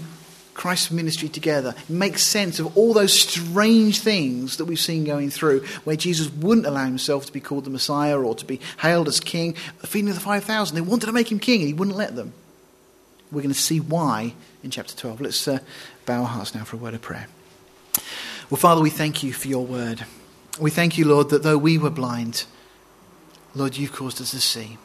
Christ's ministry together. It makes sense of all those strange things that we've seen going through, where Jesus wouldn't allow himself to be called the Messiah or to be hailed as king. The feeding of the 5,000, they wanted to make him king and he wouldn't let them. We're going to see why in chapter 12. Let's uh, bow our hearts now for a word of prayer. Well, Father, we thank you for your word. We thank you, Lord, that though we were blind, Lord, you've caused us to see.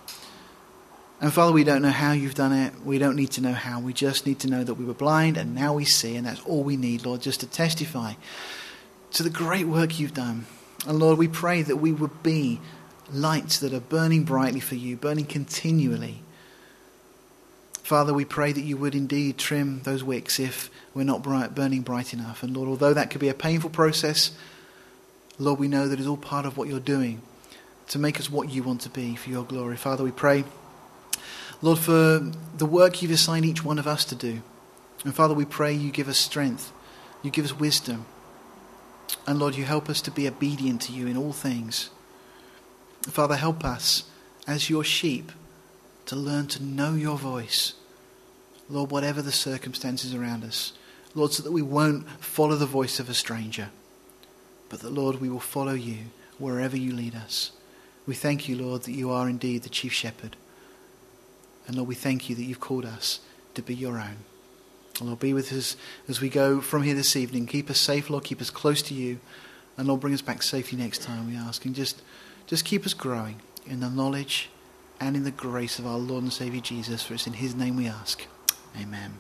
And Father, we don't know how you've done it. We don't need to know how. We just need to know that we were blind and now we see, and that's all we need, Lord, just to testify to the great work you've done. And Lord, we pray that we would be lights that are burning brightly for you, burning continually. Father, we pray that you would indeed trim those wicks if we're not bright, burning bright enough. And Lord, although that could be a painful process, Lord, we know that it's all part of what you're doing to make us what you want to be for your glory. Father, we pray, Lord, for the work you've assigned each one of us to do. And Father, we pray you give us strength, you give us wisdom. And Lord, you help us to be obedient to you in all things. Father, help us as your sheep to learn to know your voice. Lord, whatever the circumstances around us. Lord, so that we won't follow the voice of a stranger, but that, Lord, we will follow you wherever you lead us. We thank you, Lord, that you are indeed the chief shepherd. And Lord, we thank you that you've called us to be your own. And Lord, be with us as we go from here this evening. Keep us safe, Lord. Keep us close to you. And Lord, bring us back safely next time, we ask. And just, just keep us growing in the knowledge and in the grace of our Lord and Saviour Jesus. For it's in his name we ask. Amen.